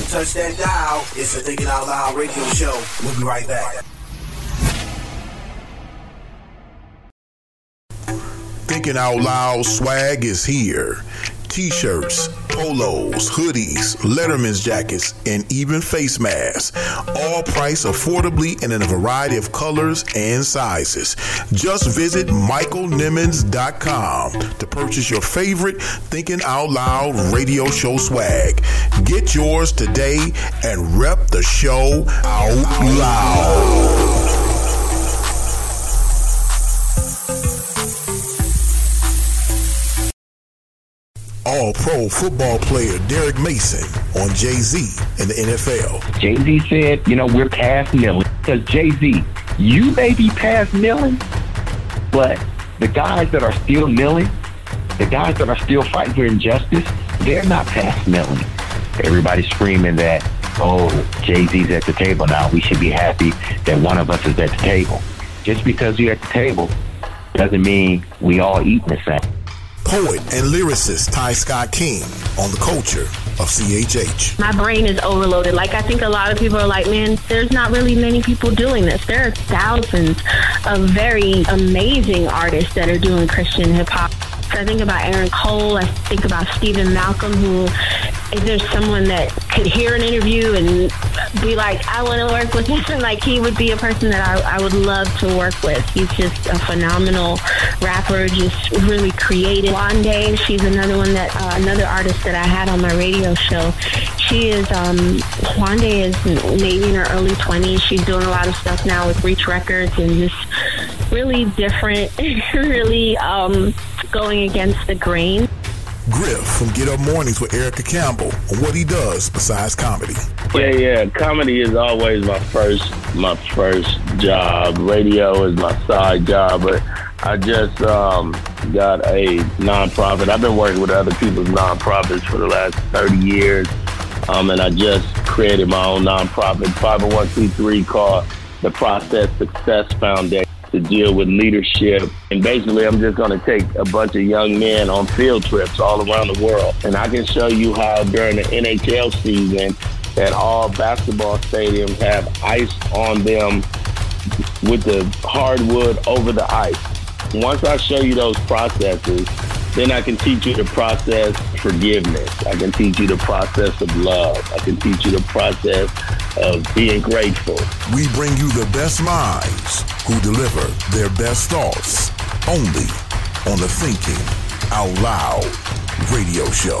don't, touch that dial. It's the Thinking Out Loud radio show. We'll be right back. Thinking Out Loud swag is here. T shirts, polos, hoodies, Letterman's jackets, and even face masks. All priced affordably and in a variety of colors and sizes. Just visit michaelnimmons.com to purchase your favorite Thinking Out Loud radio show swag. Get yours today and rep the show out loud. All pro football player Derrick Mason on Jay Z in the NFL. Jay Z said, you know, we're past kneeling. Because Jay Z, you may be past kneeling, but the guys that are still kneeling, the guys that are still fighting for injustice, they're not past kneeling. Everybody's screaming that, oh, Jay Z's at the table now. We should be happy that one of us is at the table. Just because you're at the table doesn't mean we all eating the same. Poet and lyricist Ty Scott King on the culture of CHH. My brain is overloaded. Like, I think a lot of people are like, man, there's not really many people doing this. There are thousands of very amazing artists that are doing Christian hip hop. I think about Aaron Cole. I think about Steven Malcolm, who is if there's someone that could hear an interview and be like, I want to work with him, like he would be a person that I, I would love to work with. He's just a phenomenal rapper, just really creative. Wande, she's another one that, uh, another artist that I had on my radio show. She is, um, Wande is maybe in her early 20s. She's doing a lot of stuff now with Reach Records and just really different, really um, going against the grain. Griff from Get Up Mornings with Erica Campbell on what he does besides comedy. Yeah, yeah. Comedy is always my first my first job. Radio is my side job, but I just um, got a nonprofit. I've been working with other people's nonprofits for the last 30 years. Um, and I just created my own nonprofit, 501c3 called the Process Success Foundation to deal with leadership. And basically, I'm just going to take a bunch of young men on field trips all around the world. And I can show you how during the NHL season that all basketball stadiums have ice on them with the hardwood over the ice. Once I show you those processes, then I can teach you the process forgiveness. I can teach you the process of love. I can teach you the process of being grateful. We bring you the best minds who deliver their best thoughts only on the Thinking Out Loud radio show.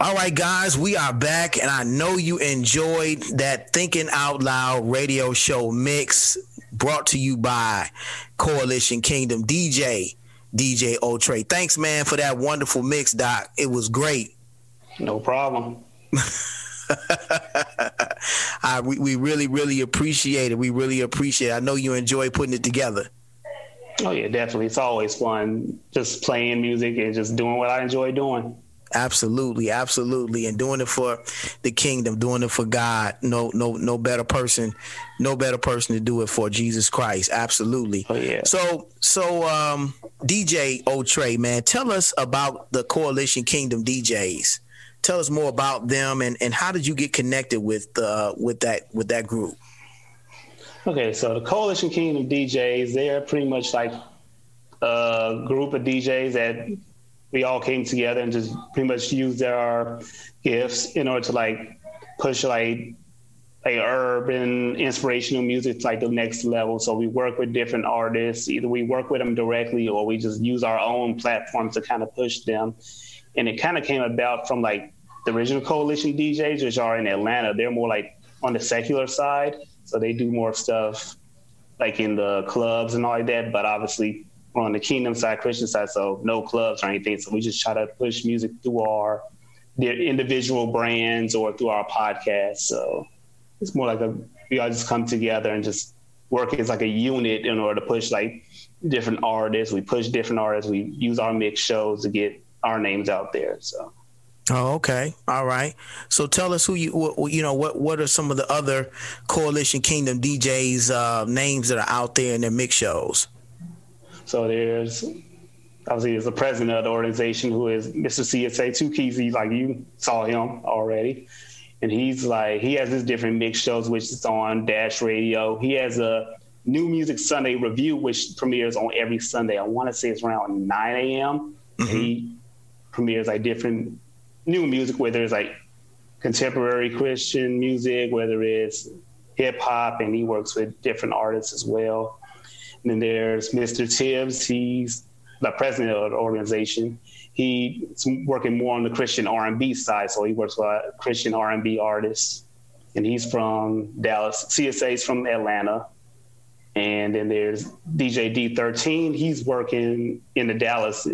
All right, guys, we are back, and I know you enjoyed that Thinking Out Loud radio show mix brought to you by Coalition Kingdom DJ, DJ Otrey. Thanks, man, for that wonderful mix, Doc. It was great. No problem. I, we, we really, really appreciate it. We really appreciate it. I know you enjoy putting it together. Oh, yeah, definitely. It's always fun just playing music and just doing what I enjoy doing. Absolutely, absolutely, and doing it for the kingdom, doing it for God. No, no, no better person, no better person to do it for Jesus Christ. Absolutely. Oh yeah. So, so um, DJ Otrey, man, tell us about the Coalition Kingdom DJs. tell us more about them and, and how did you get connected with uh, with that with that group? Okay, so the Coalition Kingdom DJs, they're pretty much like a group of DJs that we all came together and just pretty much used our gifts in order to like push like a urban inspirational music to like the next level. So we work with different artists. Either we work with them directly or we just use our own platforms to kind of push them. And it kind of came about from like the original coalition DJs, which are in Atlanta. They're more like on the secular side. So they do more stuff like in the clubs and all like that. But obviously on the kingdom side, Christian side, so no clubs or anything. So we just try to push music through our their individual brands or through our podcast. So it's more like a we all just come together and just work as like a unit in order to push like different artists. We push different artists. We use our mix shows to get our names out there. So. Oh, okay. All right. So tell us who you, what, you know, what, what are some of the other Coalition Kingdom DJs uh, names that are out there in their mix shows? So there's obviously there's the president of the organization who is Mr. CSA Two Keys. Like you saw him already and he's like he has his different mix shows which is on dash radio he has a new music sunday review which premieres on every sunday i want to say it's around 9 a.m mm-hmm. he premieres like different new music whether it's like contemporary christian music whether it's hip-hop and he works with different artists as well and then there's mr tibbs he's the president of the organization he's working more on the Christian R&B side. So he works with Christian R&B artists, and he's from Dallas. CSA's from Atlanta, and then there's DJ D13. He's working in the Dallas.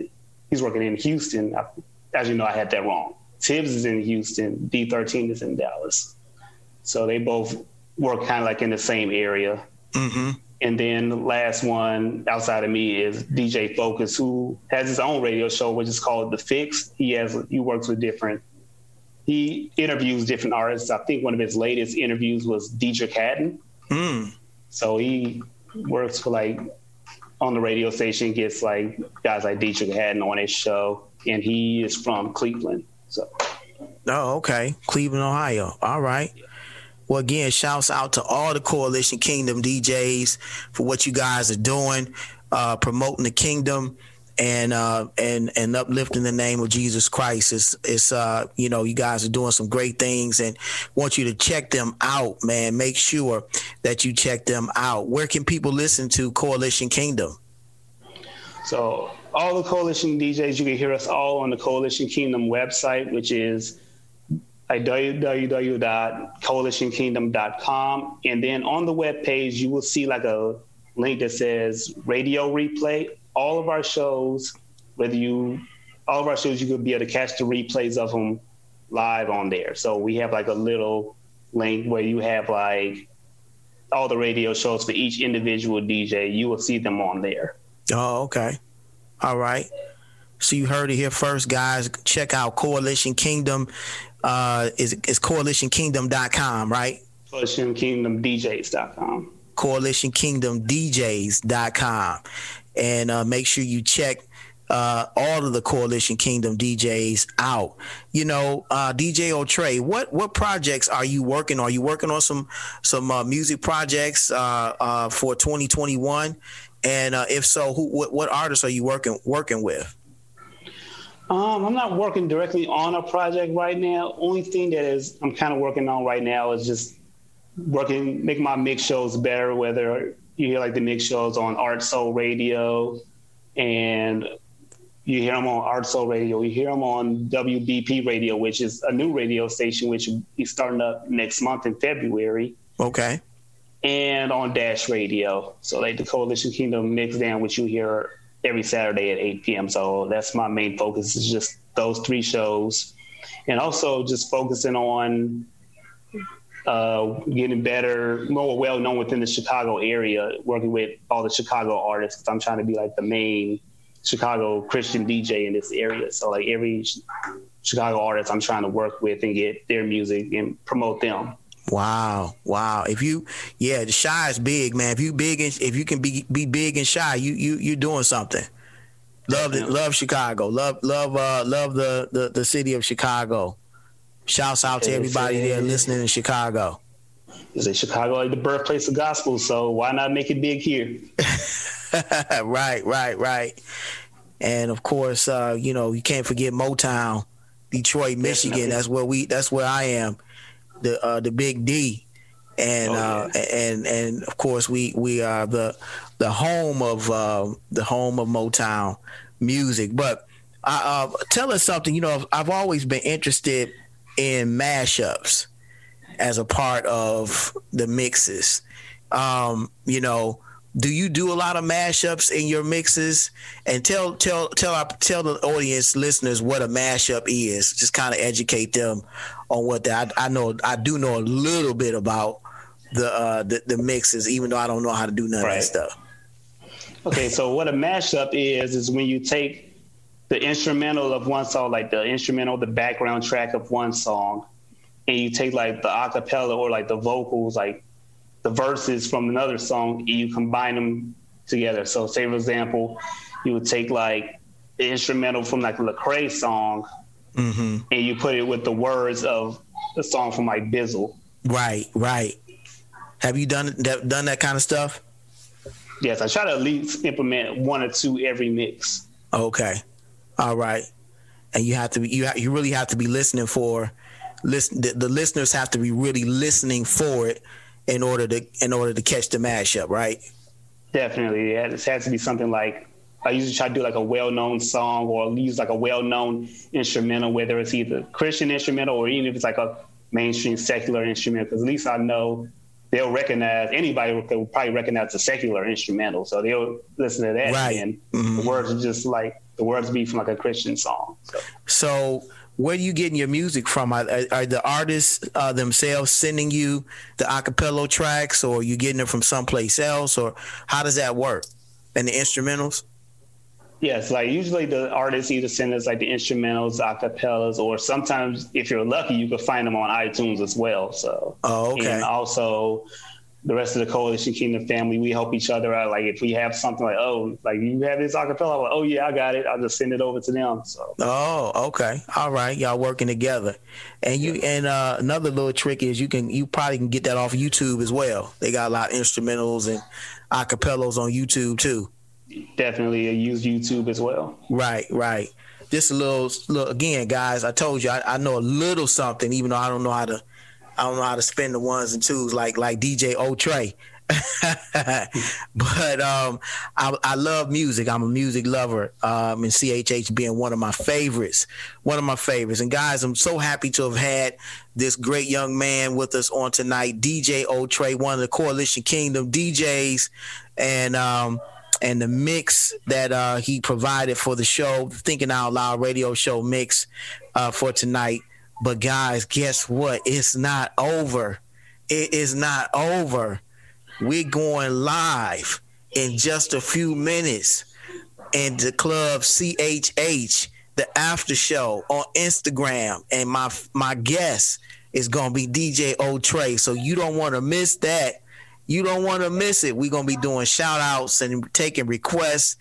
He's working in Houston. As you know, I had that wrong. Tibbs is in Houston. D13 is in Dallas. So they both work kind of like in the same area. Mm-hmm. And then the last one outside of me is DJ Focus, who has his own radio show, which is called The Fix. He has he works with different he interviews different artists. I think one of his latest interviews was Deitrick Haddon. Mm. So he works for like on the radio station, gets like guys like Deitrick Haddon on his show, and he is from Cleveland. So. Oh, okay. Cleveland, Ohio. All right. Well, again, shouts out to all the Coalition Kingdom DJs for what you guys are doing, uh, promoting the kingdom and uh, and and uplifting the name of Jesus Christ. It's it's uh, you know you guys are doing some great things and want you to check them out, man. Make sure that you check them out. Where can people listen to Coalition Kingdom? So all the Coalition DJs, you can hear us all on the Coalition Kingdom website, which is at www.coalitionkingdom.com. And then on the web page, you will see like a link that says radio replay. All of our shows, whether you, all of our shows, you could be able to catch the replays of them live on there. So we have like a little link where you have like all the radio shows for each individual DJ. You will see them on there. Oh, okay. All right. So you heard it here first, guys. Check out Coalition Kingdom uh, is is coalitionkingdom.com, right? Coalitionkingdomdjs.com. Coalitionkingdomdjs.com. And uh, make sure you check uh, all of the Coalition Kingdom DJs out. You know, uh, DJ O'Trey, what what projects are you working on? Are you working on some some uh, music projects uh, uh, for 2021? And uh, if so, who what, what artists are you working working with? Um, I'm not working directly on a project right now. Only thing that is I'm kind of working on right now is just working, make my mix shows better. Whether you hear like the mix shows on Art Soul Radio, and you hear them on Art Soul Radio, you hear them on WBP Radio, which is a new radio station which is starting up next month in February. Okay. And on Dash Radio, so like the Coalition Kingdom mix down, which you hear every Saturday at 8 p.m. So that's my main focus is just those three shows, and also just focusing on uh, getting better, more well known within the Chicago area, working with all the Chicago artists. I'm trying to be like the main Chicago Christian DJ in this area. So like every Chicago artist, I'm trying to work with and get their music and promote them. Wow, wow! If you, yeah, the shy is big, man. If you big and if you can be be big and shy, you you you're doing something. Love it, love Chicago. Love love uh love the the the city of Chicago. Shouts out to everybody there listening in Chicago. Is it Chicago like the birthplace of gospel? So why not make it big here? right, right, right. And of course, uh, you know, you can't forget Motown, Detroit, Michigan. Definitely. That's where we. That's where I am. The uh, the Big D, and Oh, uh, and and of course we we are the the home of uh, the home of Motown music. But uh, uh, tell us something. You know, I've always been interested in mashups as a part of the mixes. Um, you know, do you do a lot of mashups in your mixes? And tell tell tell our, tell the audience listeners what a mashup is. Just kind of educate them on what that. I, I know I do know a little bit about the uh, the, the mixes, even though I don't know how to do none of that stuff. Okay, so what a mashup is is when you take the instrumental of one song, like the instrumental, the background track of one song, and you take like the acapella or like the vocals, like the verses from another song, and you combine them together. So, say for example, you would take like the instrumental from like a Lecrae song, Mm-hmm. and you put it with the words of the song from like Bizzle. Right, right. Have you done that, done that kind of stuff? Yes, I try to at least implement one or two every mix. Okay, all right. And you have to be you ha- you really have to be listening for listen. The, the listeners have to be really listening for it in order to in order to catch the mashup, right? Definitely, yeah. It has to be something like I usually try to do like a well-known song or use like a well-known instrumental, whether it's either Christian instrumental or even if it's like a mainstream secular instrument. Because at least I know they'll recognize anybody will probably recognize the secular instrumental, so they'll listen to that. Right. And the words are just like the words be from like a Christian song. So So where are you getting your music from? Are, are- are the artists uh, themselves sending you the acapella tracks, or are you getting it from someplace else, or how does that work? And the instrumentals? Yes, like usually the artists either send us like the instrumentals, acapellas, or sometimes if you're lucky, you can find them on iTunes as well. So, Oh, okay. and also the rest of the Coalition Kingdom family, we help each other out. Like if we have something like, oh, like you have this acapella, I'm like, oh yeah, I got it. I'll just send it over to them. So Oh, okay. All right. Y'all working together. And you and uh, another little trick is you can you probably can get that off YouTube as well. They got a lot of instrumentals and acapellas on YouTube too. Definitely use YouTube as well. Right, right. Just a little, little again, guys. I told you I, I know a little something, even though I don't know how to. I don't know how to spin the ones and twos like like DJ O Trey. but um, I, I love music. I'm a music lover, um, and CHH being one of my favorites, one of my favorites. And guys, I'm so happy to have had this great young man with us on tonight, DJ O Trey, one of the Coalition Kingdom DJs, and um, and the mix that uh, he provided for the show, Thinking Out Loud radio show mix uh, for tonight. But guys, guess what? It's not over. It is not over. We're going live in just a few minutes in the club CHH, the after show on Instagram, and my my guest is gonna be DJ O Trey. So you don't want to miss that. You don't want to miss it. We're gonna be doing shout outs and taking requests,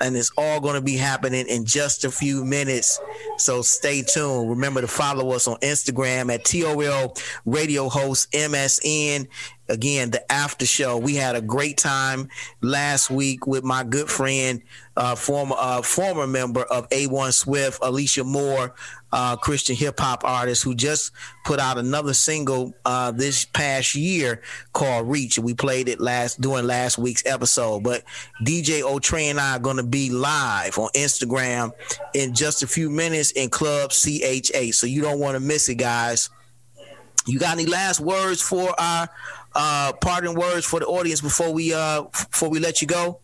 and it's all gonna be happening in just a few minutes. So stay tuned. Remember to follow us on Instagram at TOL Radio Host MSN. Again, the after show. We had a great time last week with my good friend, uh, former uh, former member of A1 Swift, Alicia Moore, uh, Christian hip hop artist who just put out another single uh, this past year called Reach. We played it last during last week's episode. But DJ O'Trey and I are going to be live on Instagram in just a few minutes in Club CHH. So you don't want to miss it, guys. You got any last words for our uh, parting words for the audience before we uh, before we let you go?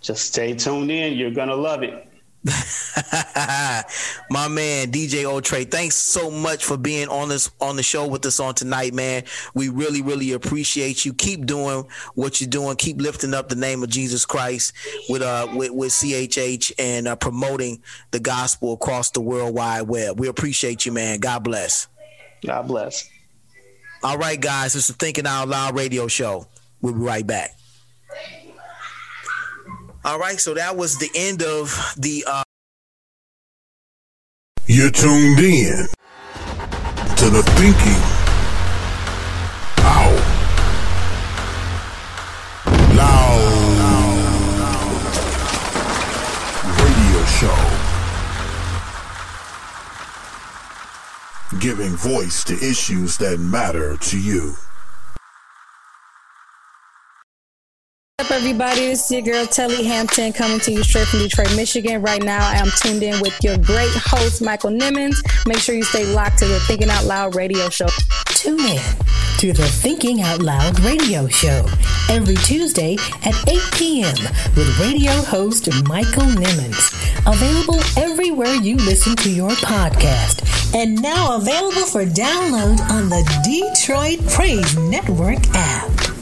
Just stay tuned in. You're gonna love it. My man DJ O'Trey, thanks so much for being on this on the show with us on tonight, man. We really, really appreciate you. Keep doing what you're doing. Keep lifting up the name of Jesus Christ with uh with, with CHH and uh, promoting the gospel across the world wide web. We appreciate you, man. God bless. God bless. All right, guys, this is Thinking Out Loud radio show. We'll be right back. All right, so that was the end of the uh You're tuned in to the Thinking Out Loud Radio Show. Giving voice to issues that matter to you. Up, everybody? This is your girl Telly Hampton coming to you straight from Detroit, Michigan. Right now, I am tuned in with your great host, Michael Nimmons. Make sure you stay locked to the Thinking Out Loud radio show. Tune in to the Thinking Out Loud radio show every Tuesday at 8 p.m. with radio host Michael Nimmons. Available everywhere you listen to your podcast. And now available for download on the Detroit Praise Network app.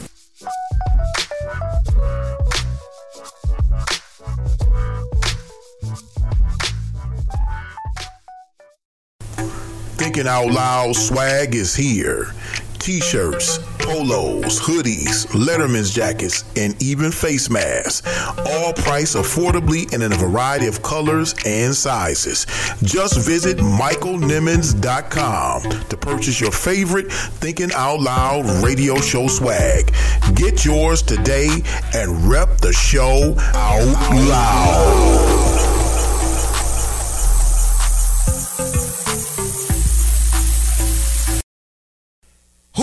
Thinking Out Loud swag is here. T shirts, polos, hoodies, Letterman's jackets, and even face masks. All priced affordably and in a variety of colors and sizes. Just visit michaelnimmons.com to purchase your favorite Thinking Out Loud radio show swag. Get yours today and rep the show out loud.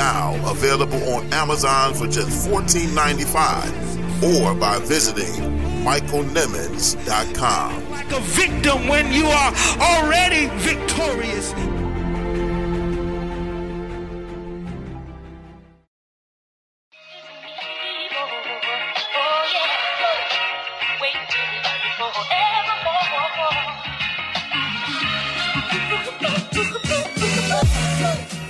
now, available on Amazon for just $14.95 or by visiting michaelnimmons.com. Like a victim when you are already victorious.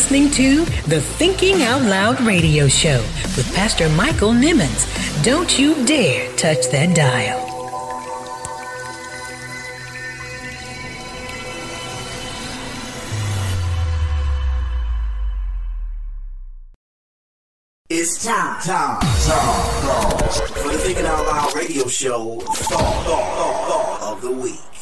Listening to the Thinking Out Loud radio show with Pastor Michael Nimmons. Don't you dare touch that dial. It's time, time, time, time for the Thinking Out Loud radio show thought, thought, thought, thought of the week.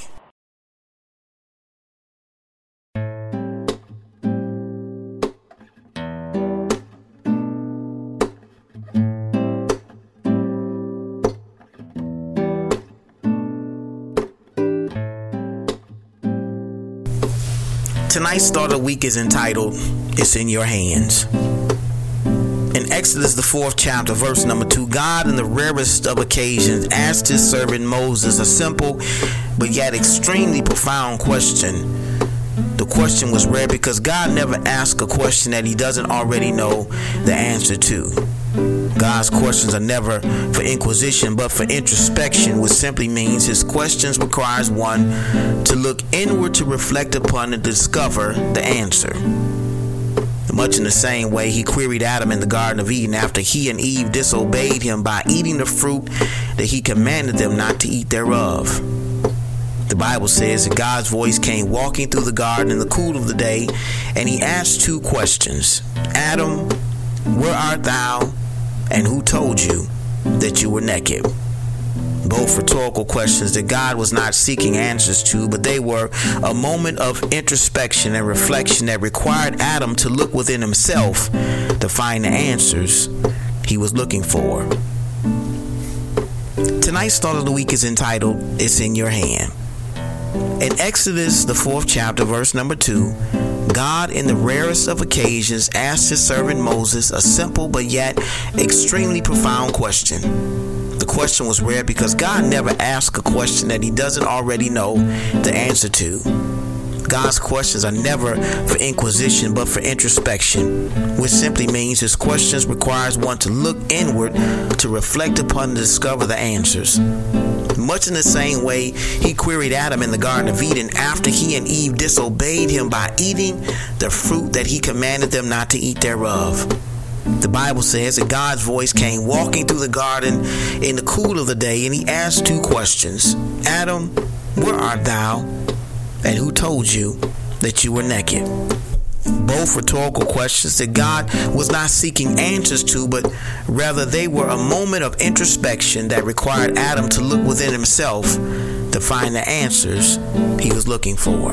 Tonight's thought of the week is entitled It's in Your Hands. In Exodus, the fourth chapter, verse number two, God, in the rarest of occasions, asked his servant Moses a simple but yet extremely profound question. The question was rare because God never asks a question that he doesn't already know the answer to. God's questions are never for inquisition but for introspection, which simply means his questions requires one to look inward to reflect upon and discover the answer. Much in the same way, he queried Adam in the Garden of Eden after he and Eve disobeyed him by eating the fruit that he commanded them not to eat thereof. The Bible says that God's voice came walking through the garden in the cool of the day, and he asked two questions Adam, where art thou? And who told you that you were naked? Both rhetorical questions that God was not seeking answers to, but they were a moment of introspection and reflection that required Adam to look within himself to find the answers he was looking for. Tonight's thought of the week is entitled, It's in Your Hand. In Exodus, the fourth chapter, verse number two, God, in the rarest of occasions, asked his servant Moses a simple but yet extremely profound question. The question was rare because God never asks a question that he doesn't already know the answer to. God's questions are never for inquisition but for introspection, which simply means his questions requires one to look inward to reflect upon and discover the answers. Much in the same way he queried Adam in the Garden of Eden after he and Eve disobeyed him by eating the fruit that he commanded them not to eat thereof. The Bible says that God's voice came walking through the garden in the cool of the day and he asked two questions Adam, where art thou? And who told you that you were naked? Both rhetorical questions that God was not seeking answers to, but rather they were a moment of introspection that required Adam to look within himself to find the answers he was looking for.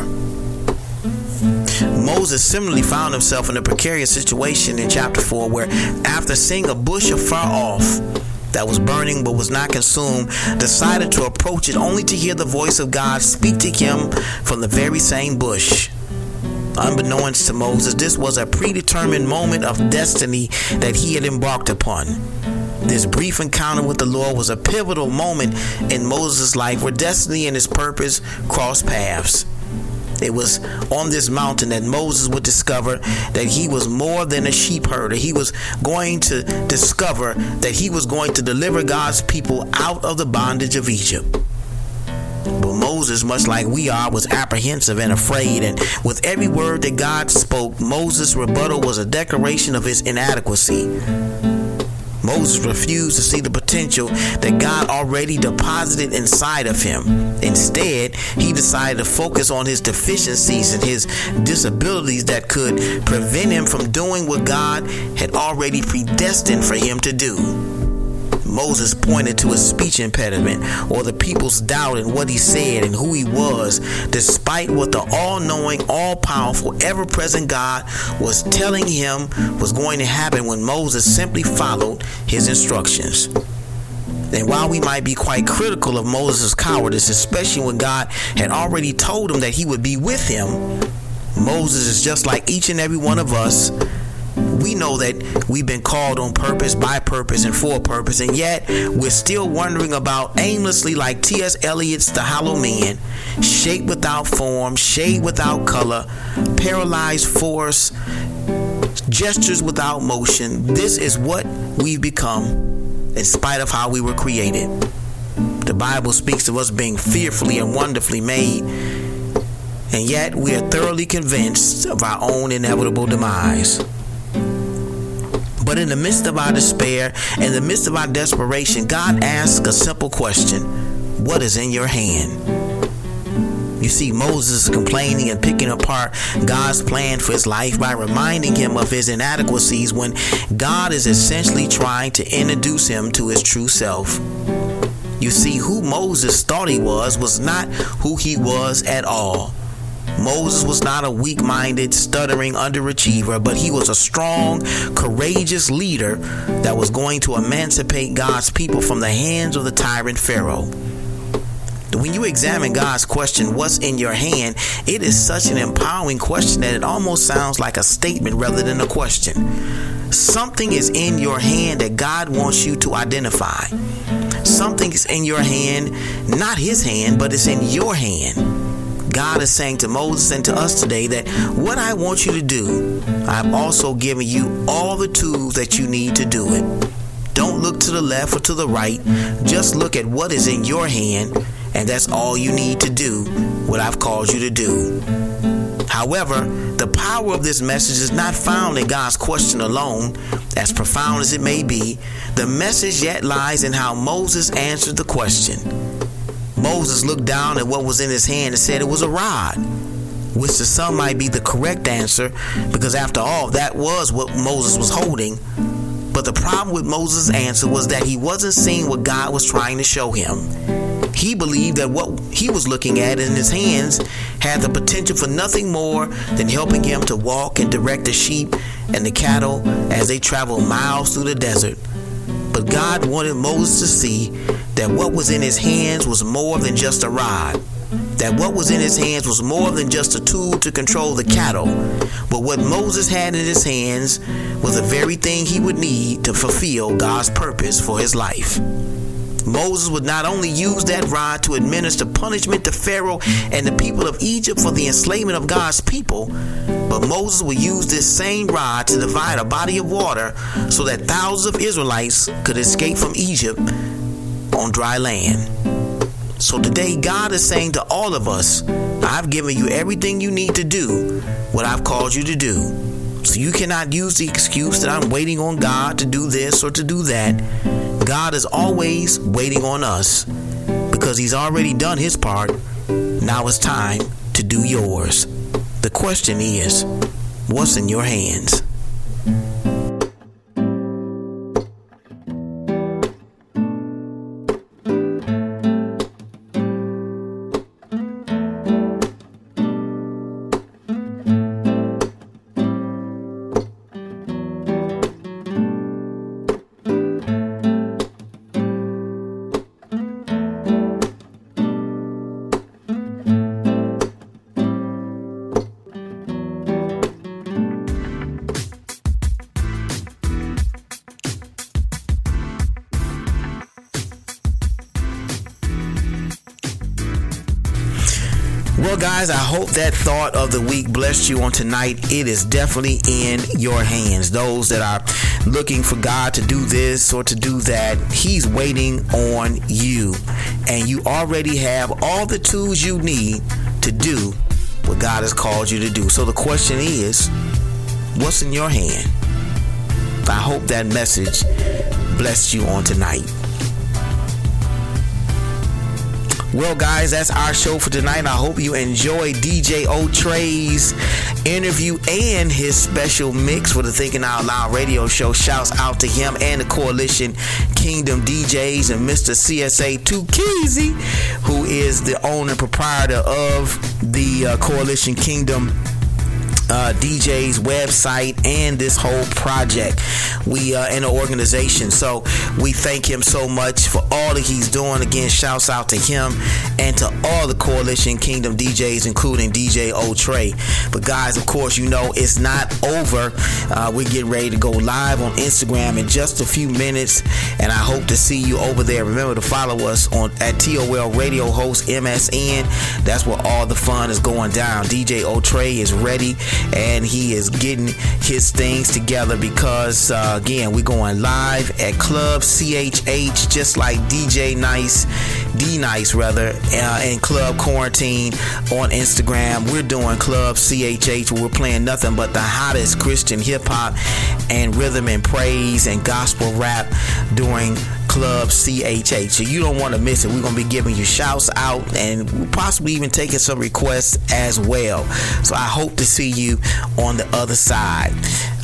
Moses similarly found himself in a precarious situation in chapter 4 where, after seeing a bush afar off, that was burning but was not consumed, decided to approach it only to hear the voice of God speak to him from the very same bush. Unbeknownst to Moses, this was a predetermined moment of destiny that he had embarked upon. This brief encounter with the Lord was a pivotal moment in Moses' life where destiny and his purpose crossed paths. It was on this mountain that Moses would discover that he was more than a sheep herder. He was going to discover that he was going to deliver God's people out of the bondage of Egypt. But Moses, much like we are, was apprehensive and afraid, and with every word that God spoke, Moses' rebuttal was a declaration of his inadequacy. Moses refused to see the potential that God already deposited inside of him. Instead, he decided to focus on his deficiencies and his disabilities that could prevent him from doing what God had already predestined for him to do. Moses pointed to his speech impediment or the people's doubt in what he said and who he was, despite what the all knowing, all powerful, ever present God was telling him was going to happen when Moses simply followed his instructions. And while we might be quite critical of Moses' cowardice, especially when God had already told him that he would be with him, Moses is just like each and every one of us we know that we've been called on purpose, by purpose, and for a purpose, and yet we're still wondering about aimlessly, like T.S. Eliot's The Hollow Man, shape without form, shade without color, paralyzed force, gestures without motion. This is what we've become in spite of how we were created. The Bible speaks of us being fearfully and wonderfully made, and yet we are thoroughly convinced of our own inevitable demise. But in the midst of our despair, in the midst of our desperation, God asks a simple question What is in your hand? You see, Moses complaining and picking apart God's plan for his life by reminding him of his inadequacies when God is essentially trying to introduce him to his true self. You see, who Moses thought he was was not who he was at all. Moses was not a weak minded, stuttering underachiever, but he was a strong, courageous leader that was going to emancipate God's people from the hands of the tyrant Pharaoh. When you examine God's question, What's in your hand? it is such an empowering question that it almost sounds like a statement rather than a question. Something is in your hand that God wants you to identify. Something is in your hand, not his hand, but it's in your hand. God is saying to Moses and to us today that what I want you to do, I've also given you all the tools that you need to do it. Don't look to the left or to the right. Just look at what is in your hand, and that's all you need to do what I've called you to do. However, the power of this message is not found in God's question alone, as profound as it may be. The message yet lies in how Moses answered the question. Moses looked down at what was in his hand and said it was a rod, which to some might be the correct answer because, after all, that was what Moses was holding. But the problem with Moses' answer was that he wasn't seeing what God was trying to show him. He believed that what he was looking at in his hands had the potential for nothing more than helping him to walk and direct the sheep and the cattle as they traveled miles through the desert. But God wanted Moses to see that what was in his hands was more than just a rod. That what was in his hands was more than just a tool to control the cattle. But what Moses had in his hands was the very thing he would need to fulfill God's purpose for his life. Moses would not only use that rod to administer punishment to Pharaoh and the people of Egypt for the enslavement of God's people, but Moses would use this same rod to divide a body of water so that thousands of Israelites could escape from Egypt on dry land. So today, God is saying to all of us, I've given you everything you need to do what I've called you to do. So you cannot use the excuse that I'm waiting on God to do this or to do that. God is always waiting on us because He's already done His part. Now it's time to do yours. The question is, what's in your hands? Well, guys, I hope that thought of the week blessed you on tonight. It is definitely in your hands. Those that are looking for God to do this or to do that, He's waiting on you. And you already have all the tools you need to do what God has called you to do. So the question is, what's in your hand? I hope that message blessed you on tonight. Well, guys, that's our show for tonight. I hope you enjoyed DJ O'Trey's interview and his special mix for the Thinking Out Loud radio show. Shouts out to him and the Coalition Kingdom DJs and Mr. CSA Tukeezy, who is the owner and proprietor of the uh, Coalition Kingdom uh, DJ's website and this whole project. We uh, in the organization, so we thank him so much for all that he's doing. Again, shouts out to him and to all the Coalition Kingdom DJs, including DJ O'Trey. But guys, of course, you know it's not over. Uh, we're getting ready to go live on Instagram in just a few minutes, and I hope to see you over there. Remember to follow us on at TOL Radio Host MSN. That's where all the fun is going down. DJ O'Trey is ready and he is getting his things together because uh, again we're going live at club chh just like dj nice d nice rather uh, in club quarantine on instagram we're doing club chh we're playing nothing but the hottest christian hip-hop and rhythm and praise and gospel rap during Club CHH. So you don't want to miss it. We're going to be giving you shouts out and possibly even taking some requests as well. So I hope to see you on the other side.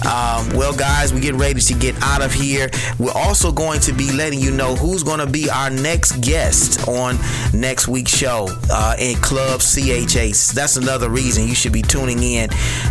Um, well, guys, we're getting ready to get out of here. We're also going to be letting you know who's going to be our next guest on next week's show uh, in Club CHH. That's another reason you should be tuning in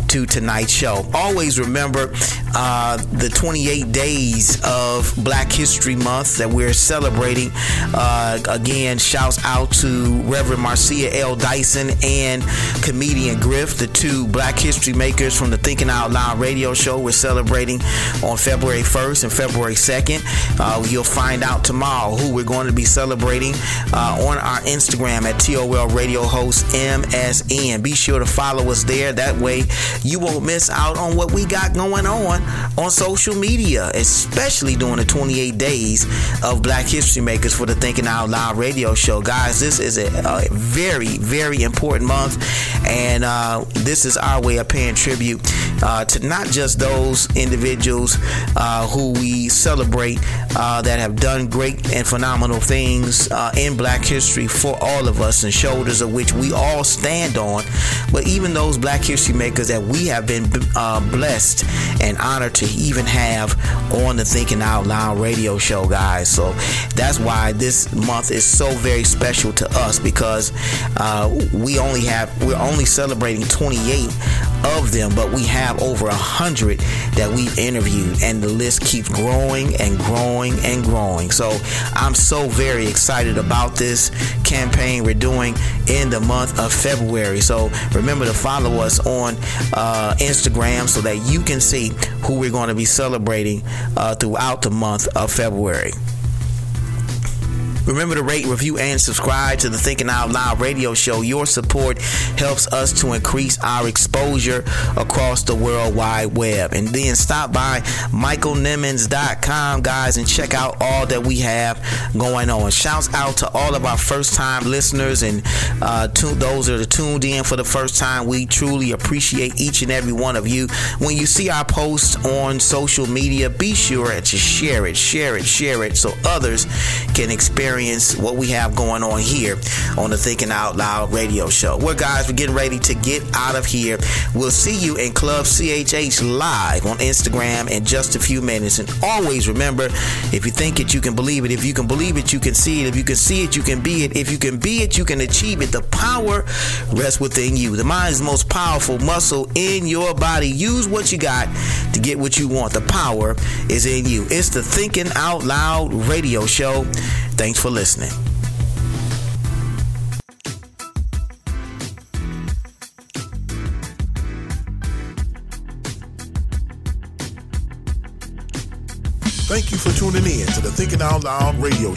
to tonight's show. Always remember uh, the 28 days of Black History Month that we're celebrating. Uh, again, shouts out to Reverend Marcia L. Dyson and comedian Griff, the two Black History makers from the Thinking Out Loud radio show. We're celebrating on February 1st and February 2nd. Uh, you'll find out tomorrow who we're going to be celebrating uh, on our Instagram at TOL Radio Host MSN. Be sure to follow us there. That way you won't miss out on what we got going on on social media, especially during the 28 days of Black History Makers for the Thinking Out Loud radio show. Guys, this is a, a very, very important month, and uh, this is our way of paying tribute uh, to not just those those individuals uh, who we celebrate uh, that have done great and phenomenal things uh, in Black history for all of us, and shoulders of which we all stand on. But even those Black history makers that we have been uh, blessed and honored to even have on the Thinking Out Loud radio show, guys. So that's why this month is so very special to us because uh, we only have we're only celebrating 28 of them, but we have over a hundred that we've interviewed, and the list keeps growing and growing and growing. So I'm so very excited about this campaign we're doing in the month of February. So remember to follow us on uh, Instagram so that you can see who we're going to be celebrating uh, throughout the month of February. Remember to rate, review, and subscribe to the Thinking Out Loud radio show. Your support helps us to increase our exposure across the World Wide Web. And then stop by michaelnimmons.com, guys, and check out all that we have going on. Shouts out to all of our first time listeners and uh, to those that are tuned in for the first time. We truly appreciate each and every one of you. When you see our posts on social media, be sure to share it, share it, share it so others can experience what we have going on here on the Thinking Out Loud radio show. Well, guys, we're getting ready to get out of here. We'll see you in Club CHH live on Instagram in just a few minutes. And always remember if you think it, you can believe it. If you can believe it, you can see it. If you can see it, you can be it. If you can be it, you can achieve it. The power rests within you. The mind is the most powerful muscle in your body. Use what you got to get what you want. The power is in you. It's the Thinking Out Loud radio show. Thanks for listening. Thank you for tuning in to the Thinking Out Loud radio